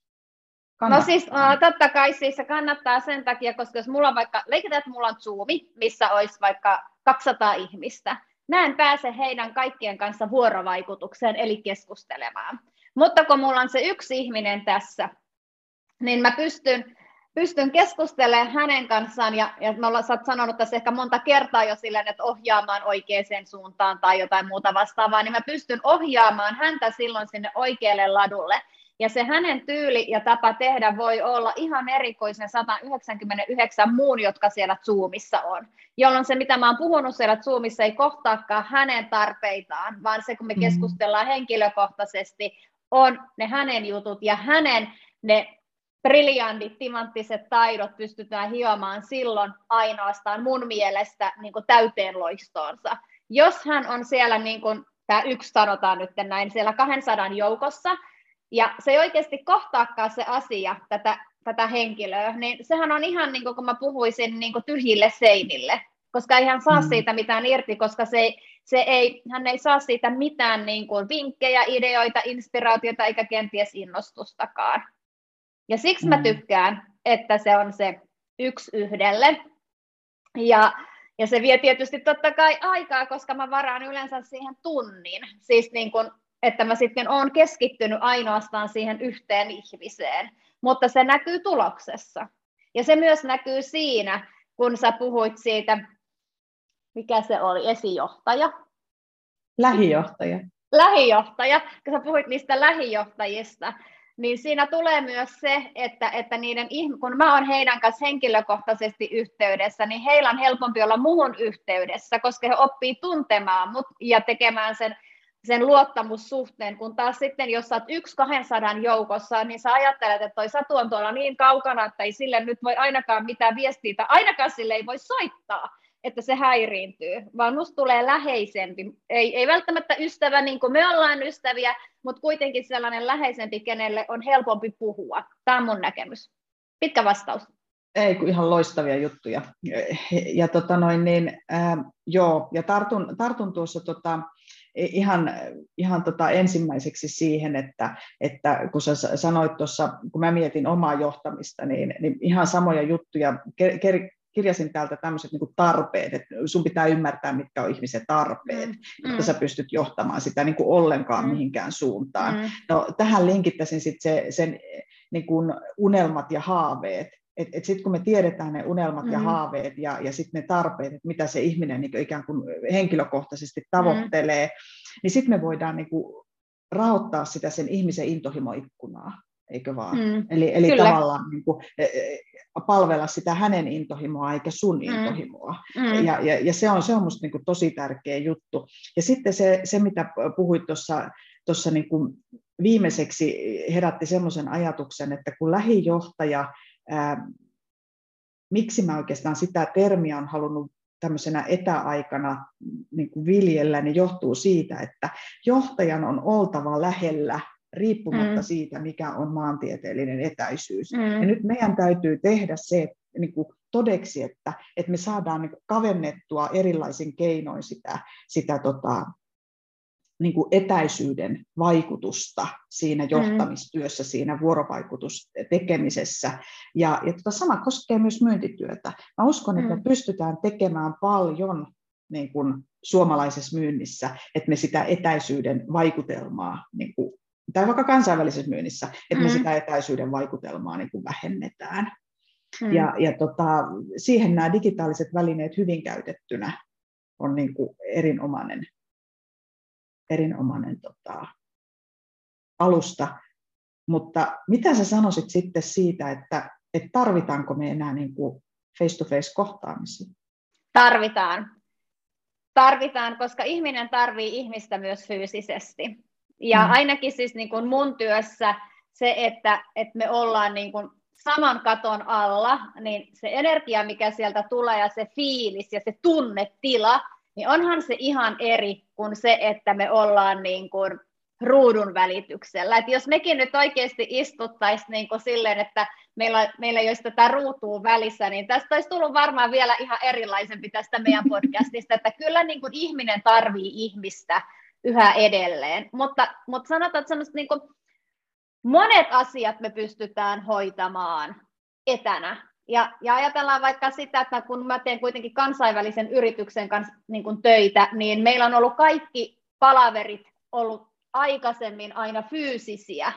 [SPEAKER 1] kannattaa? No siis uh, totta kai siis se kannattaa sen takia, koska jos mulla on vaikka, leikitään, että mulla on Zoomi, missä olisi vaikka 200 ihmistä, mä en pääse heidän kaikkien kanssa vuorovaikutukseen, eli keskustelemaan. Mutta kun mulla on se yksi ihminen tässä, niin mä pystyn, pystyn keskustelemaan hänen kanssaan, ja, ja me ollaan, sä oot sanonut tässä ehkä monta kertaa jo silleen, että ohjaamaan oikeaan suuntaan tai jotain muuta vastaavaa, niin mä pystyn ohjaamaan häntä silloin sinne oikealle ladulle. Ja se hänen tyyli ja tapa tehdä voi olla ihan erikoisen 199 muun, jotka siellä Zoomissa on. Jolloin se, mitä mä oon puhunut siellä Zoomissa, ei kohtaakaan hänen tarpeitaan, vaan se, kun me mm. keskustellaan henkilökohtaisesti, on ne hänen jutut ja hänen ne briljantit, timanttiset taidot pystytään hiomaan silloin ainoastaan mun mielestä niin kuin täyteen loistoonsa. Jos hän on siellä, niin kuin tämä yksi sanotaan nyt näin, siellä 200 joukossa, ja se ei oikeasti kohtaakaan se asia, tätä, tätä henkilöä, niin sehän on ihan niin kuin kun mä puhuisin niin kuin tyhjille seinille, koska ei hän saa mm. siitä mitään irti, koska se se ei, hän ei saa siitä mitään niin kuin vinkkejä, ideoita, inspiraatiota eikä kenties innostustakaan. Ja siksi mm. mä tykkään, että se on se yksi yhdelle. Ja, ja se vie tietysti totta kai aikaa, koska mä varaan yleensä siihen tunnin. Siis niin kun, että mä sitten olen keskittynyt ainoastaan siihen yhteen ihmiseen. Mutta se näkyy tuloksessa. Ja se myös näkyy siinä, kun sä puhuit siitä, mikä se oli, esijohtaja.
[SPEAKER 2] Lähijohtaja.
[SPEAKER 1] Lähijohtaja, kun sä puhuit niistä lähijohtajista, niin siinä tulee myös se, että, että niiden, kun mä oon heidän kanssa henkilökohtaisesti yhteydessä, niin heillä on helpompi olla muun yhteydessä, koska he oppii tuntemaan mut ja tekemään sen, sen luottamussuhteen, kun taas sitten, jos sä oot yksi 200 joukossa, niin sä ajattelet, että toi Satu on tuolla niin kaukana, että ei sille nyt voi ainakaan mitään viestiä, tai ainakaan sille ei voi soittaa että se häiriintyy, vaan musta tulee läheisempi. Ei, ei välttämättä ystävä, niin kuin me ollaan ystäviä, mutta kuitenkin sellainen läheisempi, kenelle on helpompi puhua. Tämä on mun näkemys. Pitkä vastaus.
[SPEAKER 2] Ei, kun ihan loistavia juttuja. Ja tota noin, niin, äh, joo, ja tartun, tartun tuossa tota, ihan, ihan tota ensimmäiseksi siihen, että, että kun sä sanoit tuossa, kun mä mietin omaa johtamista, niin, niin ihan samoja juttuja kirjasin täältä tämmöiset niin tarpeet, että sun pitää ymmärtää, mitkä on ihmisen tarpeet, mm. että sä pystyt johtamaan sitä niin kuin ollenkaan mm. mihinkään suuntaan. Mm. No, tähän linkittäisin sitten se, sen niin kuin unelmat ja haaveet, et, et sitten kun me tiedetään ne unelmat mm. ja haaveet ja, ja sitten ne tarpeet, että mitä se ihminen niin ikään kuin henkilökohtaisesti tavoittelee, mm. niin sitten me voidaan niin kuin rahoittaa sitä sen ihmisen intohimoikkunaa eikö vaan? Mm, eli eli tavallaan niin kuin, e, e, palvella sitä hänen intohimoa eikä sun mm. intohimoa. Mm. Ja, ja, ja se on, se on musta niin kuin tosi tärkeä juttu. Ja sitten se, se mitä puhuit tuossa tuossa niin kuin viimeiseksi herätti semmoisen ajatuksen, että kun lähijohtaja, ää, miksi mä oikeastaan sitä termiä on halunnut tämmöisenä etäaikana niin kuin viljellä, niin johtuu siitä, että johtajan on oltava lähellä riippumatta mm. siitä, mikä on maantieteellinen etäisyys. Mm. Ja nyt meidän täytyy tehdä se niin kuin todeksi, että, että me saadaan niin kuin kavennettua erilaisin keinoin sitä, sitä tota, niin kuin etäisyyden vaikutusta siinä mm. johtamistyössä, mm. siinä vuorovaikutustekemisessä. Ja, ja tota sama koskee myös myyntityötä. Mä uskon, että me mm. pystytään tekemään paljon niin kuin suomalaisessa myynnissä, että me sitä etäisyyden vaikutelmaa niin kuin tai vaikka kansainvälisessä myynnissä, että me mm. sitä etäisyyden vaikutelmaa niin kuin vähennetään. Mm. Ja, ja tota, siihen nämä digitaaliset välineet hyvin käytettynä on niin kuin erinomainen, erinomainen tota, alusta. Mutta mitä sä sanoisit sitten siitä, että, että tarvitaanko me enää niin kuin face-to-face kohtaamisia?
[SPEAKER 1] Tarvitaan. Tarvitaan, koska ihminen tarvii ihmistä myös fyysisesti. Ja mm. ainakin siis niin kuin mun työssä se, että, että me ollaan niin kuin saman katon alla, niin se energia, mikä sieltä tulee ja se fiilis ja se tunnetila, niin onhan se ihan eri kuin se, että me ollaan niin kuin ruudun välityksellä. Et jos mekin nyt oikeasti istuttaisiin niin kuin silleen, että meillä, meillä ei olisi tätä ruutua välissä, niin tästä olisi tullut varmaan vielä ihan erilaisempi tästä meidän podcastista, että kyllä niin kuin ihminen tarvii ihmistä yhä edelleen, mutta, mutta sanotaan, että niin kuin, monet asiat me pystytään hoitamaan etänä. Ja, ja ajatellaan vaikka sitä, että kun mä teen kuitenkin kansainvälisen yrityksen kanssa niin kuin töitä, niin meillä on ollut kaikki palaverit ollut aikaisemmin aina fyysisiä.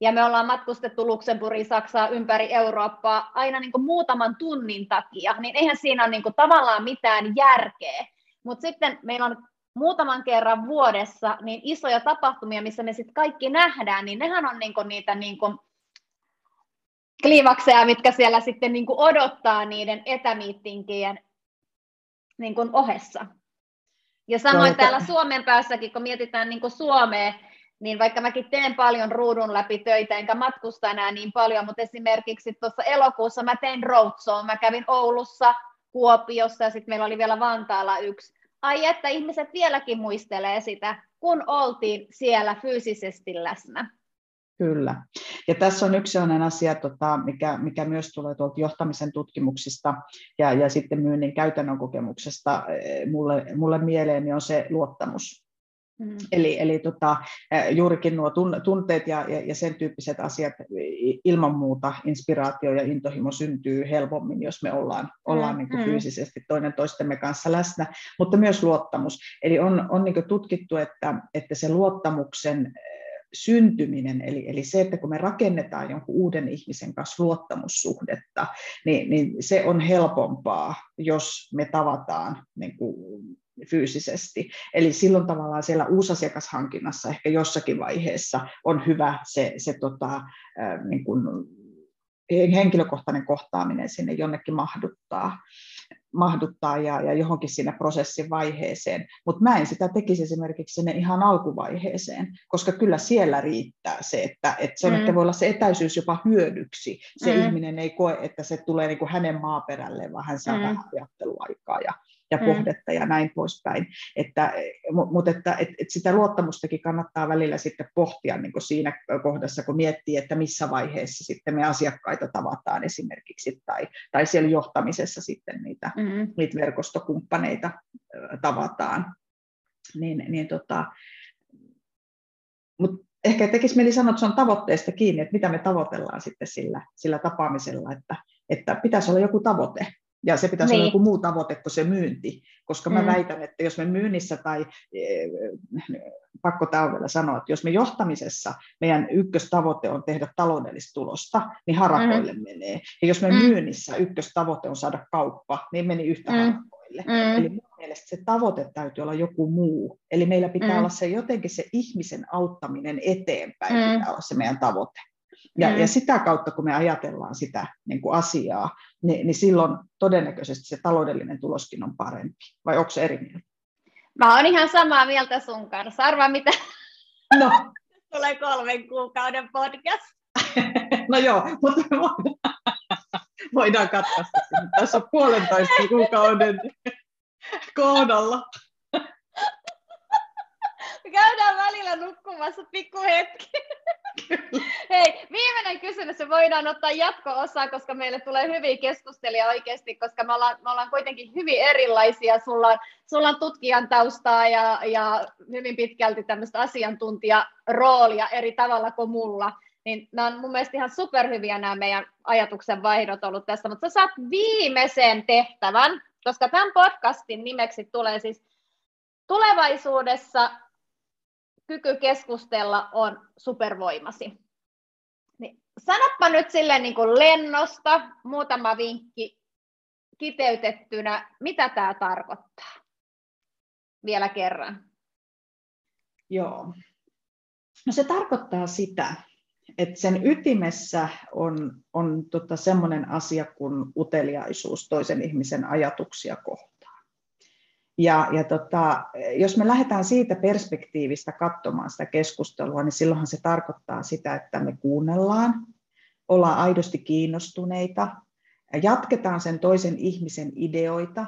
[SPEAKER 1] Ja me ollaan matkustettu Luxemburgiin, Saksaa, ympäri Eurooppaa aina niin kuin muutaman tunnin takia, niin eihän siinä ole niin kuin tavallaan mitään järkeä. Mutta sitten meillä on muutaman kerran vuodessa niin isoja tapahtumia, missä me sitten kaikki nähdään, niin nehän on niinku niitä niinku kliimakseja, mitkä siellä sitten niinku odottaa niiden etämiittinkien niinku ohessa. Ja samoin täällä Suomen päässäkin, kun mietitään niinku Suomea, niin vaikka mäkin teen paljon ruudun läpi töitä, enkä matkusta enää niin paljon, mutta esimerkiksi tuossa elokuussa mä tein roadshow, mä kävin Oulussa, Kuopiossa ja sitten meillä oli vielä Vantaalla yksi, ai että ihmiset vieläkin muistelee sitä, kun oltiin siellä fyysisesti läsnä.
[SPEAKER 2] Kyllä. Ja tässä on yksi sellainen asia, tota, mikä, mikä myös tulee tuolta johtamisen tutkimuksista ja, ja sitten myynnin käytännön kokemuksesta eh, mulle, mulle mieleen, niin on se luottamus. Mm. Eli, eli tota, juurikin nuo tunteet ja, ja, ja sen tyyppiset asiat, ilman muuta inspiraatio ja intohimo syntyy helpommin, jos me ollaan, ollaan mm. niin kuin fyysisesti toinen toistemme kanssa läsnä, mutta myös luottamus. Eli on, on niin tutkittu, että, että se luottamuksen syntyminen, eli, eli se, että kun me rakennetaan jonkun uuden ihmisen kanssa luottamussuhdetta, niin, niin se on helpompaa, jos me tavataan niin kuin fyysisesti. Eli silloin tavallaan siellä uusasiakashankinnassa ehkä jossakin vaiheessa on hyvä se, se tota, niin kuin henkilökohtainen kohtaaminen sinne jonnekin mahduttaa, mahduttaa ja, ja johonkin siinä prosessin vaiheeseen. Mutta mä en sitä tekisi esimerkiksi sinne ihan alkuvaiheeseen, koska kyllä siellä riittää se, että, että se mm. että voi olla se etäisyys jopa hyödyksi. Se mm. ihminen ei koe, että se tulee niin kuin hänen maaperälleen, vaan hän saa mm. vähän ajatteluaikaa ja, ja mm. pohdetta ja näin poispäin. Että, mutta että, että, että sitä luottamustakin kannattaa välillä sitten pohtia niin kuin siinä kohdassa, kun miettii, että missä vaiheessa sitten me asiakkaita tavataan esimerkiksi, tai, tai siellä johtamisessa sitten niitä, mm. niitä verkostokumppaneita tavataan. Niin, niin tota, mutta ehkä tekisi mieli sanoa, että se on tavoitteesta kiinni, että mitä me tavoitellaan sitten sillä, sillä tapaamisella, että, että pitäisi olla joku tavoite, ja se pitäisi niin. olla joku muu tavoite kuin se myynti, koska mä mm. väitän, että jos me myynnissä tai e, pakko vielä sanoa, että jos me johtamisessa meidän ykköstavoite on tehdä taloudellista tulosta, niin harakoille mm. menee. Ja jos me mm. myynnissä ykköstavoite on saada kauppa, niin meni yhtä mm. harakoille. Mm. Eli mun mielestä se tavoite täytyy olla joku muu. Eli meillä pitää mm. olla se jotenkin se ihmisen auttaminen eteenpäin, mm. pitää olla se meidän tavoite. Ja, mm. ja sitä kautta, kun me ajatellaan sitä niin kuin asiaa, niin, niin silloin todennäköisesti se taloudellinen tuloskin on parempi. Vai onko se eri mieltä?
[SPEAKER 1] Mä oon ihan samaa mieltä sun kanssa. Arvaa mitä [LAUGHS]
[SPEAKER 2] no. [LAUGHS]
[SPEAKER 1] tulee kolmen kuukauden podcast. [LAUGHS]
[SPEAKER 2] no joo, mutta voidaan, voidaan katkaista. Tässä on puolentoista kuukauden kohdalla.
[SPEAKER 1] Käydään välillä nukkumassa pikku hetki. [LAUGHS] Hei, viimeinen kysymys, se voidaan ottaa jatko-osaa, koska meille tulee hyviä keskusteluja oikeasti, koska me ollaan, me ollaan kuitenkin hyvin erilaisia. Sulla on, sulla on tutkijan taustaa ja, ja hyvin pitkälti tämmöistä asiantuntijaroolia eri tavalla kuin mulla. Niin nämä on mun mielestä ihan superhyviä nämä meidän ajatuksen vaihdot ollut tässä, mutta sä saat viimeisen tehtävän, koska tämän podcastin nimeksi tulee siis tulevaisuudessa kyky keskustella on supervoimasi. Niin, sanoppa nyt sille niin kuin lennosta muutama vinkki kiteytettynä, mitä tämä tarkoittaa? Vielä kerran.
[SPEAKER 2] Joo. No se tarkoittaa sitä, että sen ytimessä on, on tota semmoinen asia kuin uteliaisuus toisen ihmisen ajatuksia kohtaan. Ja, ja tota, jos me lähdetään siitä perspektiivistä katsomaan sitä keskustelua, niin silloinhan se tarkoittaa sitä, että me kuunnellaan, ollaan aidosti kiinnostuneita, jatketaan sen toisen ihmisen ideoita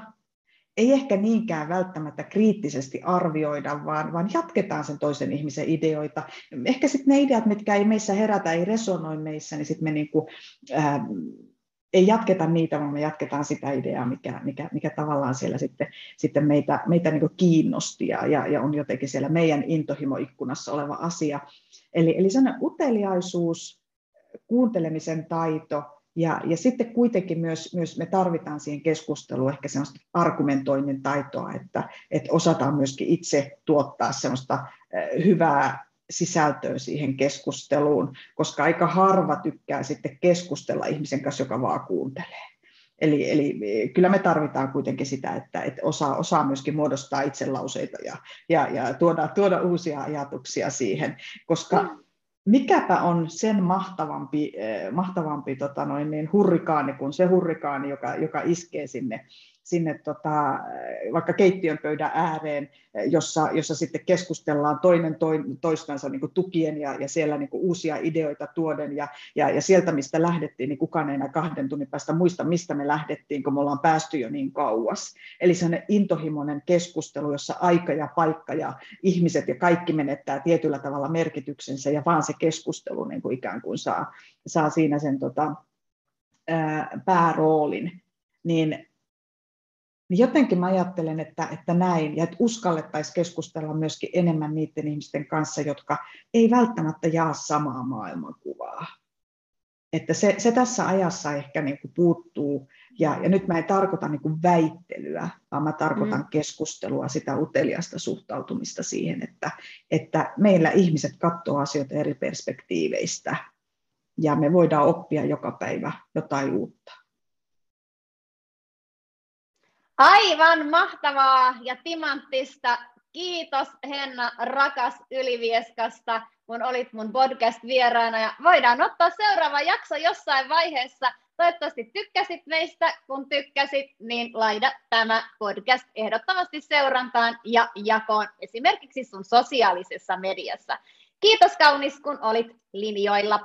[SPEAKER 2] ei ehkä niinkään välttämättä kriittisesti arvioida, vaan, vaan jatketaan sen toisen ihmisen ideoita. Ehkä sitten ne ideat, mitkä ei meissä herätä, ei resonoi meissä, niin sitten me niinku, ää, ei jatketa niitä, vaan me jatketaan sitä ideaa, mikä, mikä, mikä tavallaan siellä sitten, sitten meitä, meitä niin kiinnosti ja, ja, ja on jotenkin siellä meidän intohimoikkunassa oleva asia. Eli, eli sellainen uteliaisuus, kuuntelemisen taito ja, ja sitten kuitenkin myös, myös me tarvitaan siihen keskusteluun ehkä sellaista argumentoinnin taitoa, että, että osataan myöskin itse tuottaa sellaista hyvää sisältöä siihen keskusteluun, koska aika harva tykkää sitten keskustella ihmisen kanssa, joka vaan kuuntelee. Eli, eli kyllä me tarvitaan kuitenkin sitä, että, että osaa, osaa myöskin muodostaa itselauseita ja, ja, ja tuoda, tuoda uusia ajatuksia siihen, koska mikäpä on sen mahtavampi, mahtavampi tota noin, niin hurrikaani kuin se hurrikaani, joka, joka iskee sinne sinne tota, vaikka keittiön pöydän ääreen, jossa, jossa sitten keskustellaan toinen toistansa niin kuin tukien ja, ja siellä niin kuin uusia ideoita tuoden ja, ja, ja sieltä, mistä lähdettiin, niin kukaan ei enää kahden tunnin päästä muista, mistä me lähdettiin, kun me ollaan päästy jo niin kauas. Eli sellainen intohimoinen keskustelu, jossa aika ja paikka ja ihmiset ja kaikki menettää tietyllä tavalla merkityksensä ja vaan se keskustelu niin kuin ikään kuin saa, saa siinä sen tota, ää, pääroolin, niin niin jotenkin mä ajattelen, että, että näin, ja että uskallettaisiin keskustella myöskin enemmän niiden ihmisten kanssa, jotka ei välttämättä jaa samaa maailmankuvaa. Että se, se tässä ajassa ehkä niin kuin puuttuu, ja, ja nyt mä en tarkoita niin kuin väittelyä, vaan mä tarkoitan mm. keskustelua, sitä uteliasta suhtautumista siihen, että, että meillä ihmiset katsoo asioita eri perspektiiveistä, ja me voidaan oppia joka päivä jotain uutta.
[SPEAKER 1] Aivan mahtavaa ja timanttista. Kiitos Henna rakas Ylivieskasta, kun olit mun podcast-vieraana ja voidaan ottaa seuraava jakso jossain vaiheessa. Toivottavasti tykkäsit meistä. Kun tykkäsit, niin laita tämä podcast ehdottomasti seurantaan ja jakoon esimerkiksi sun sosiaalisessa mediassa. Kiitos kaunis, kun olit linjoilla.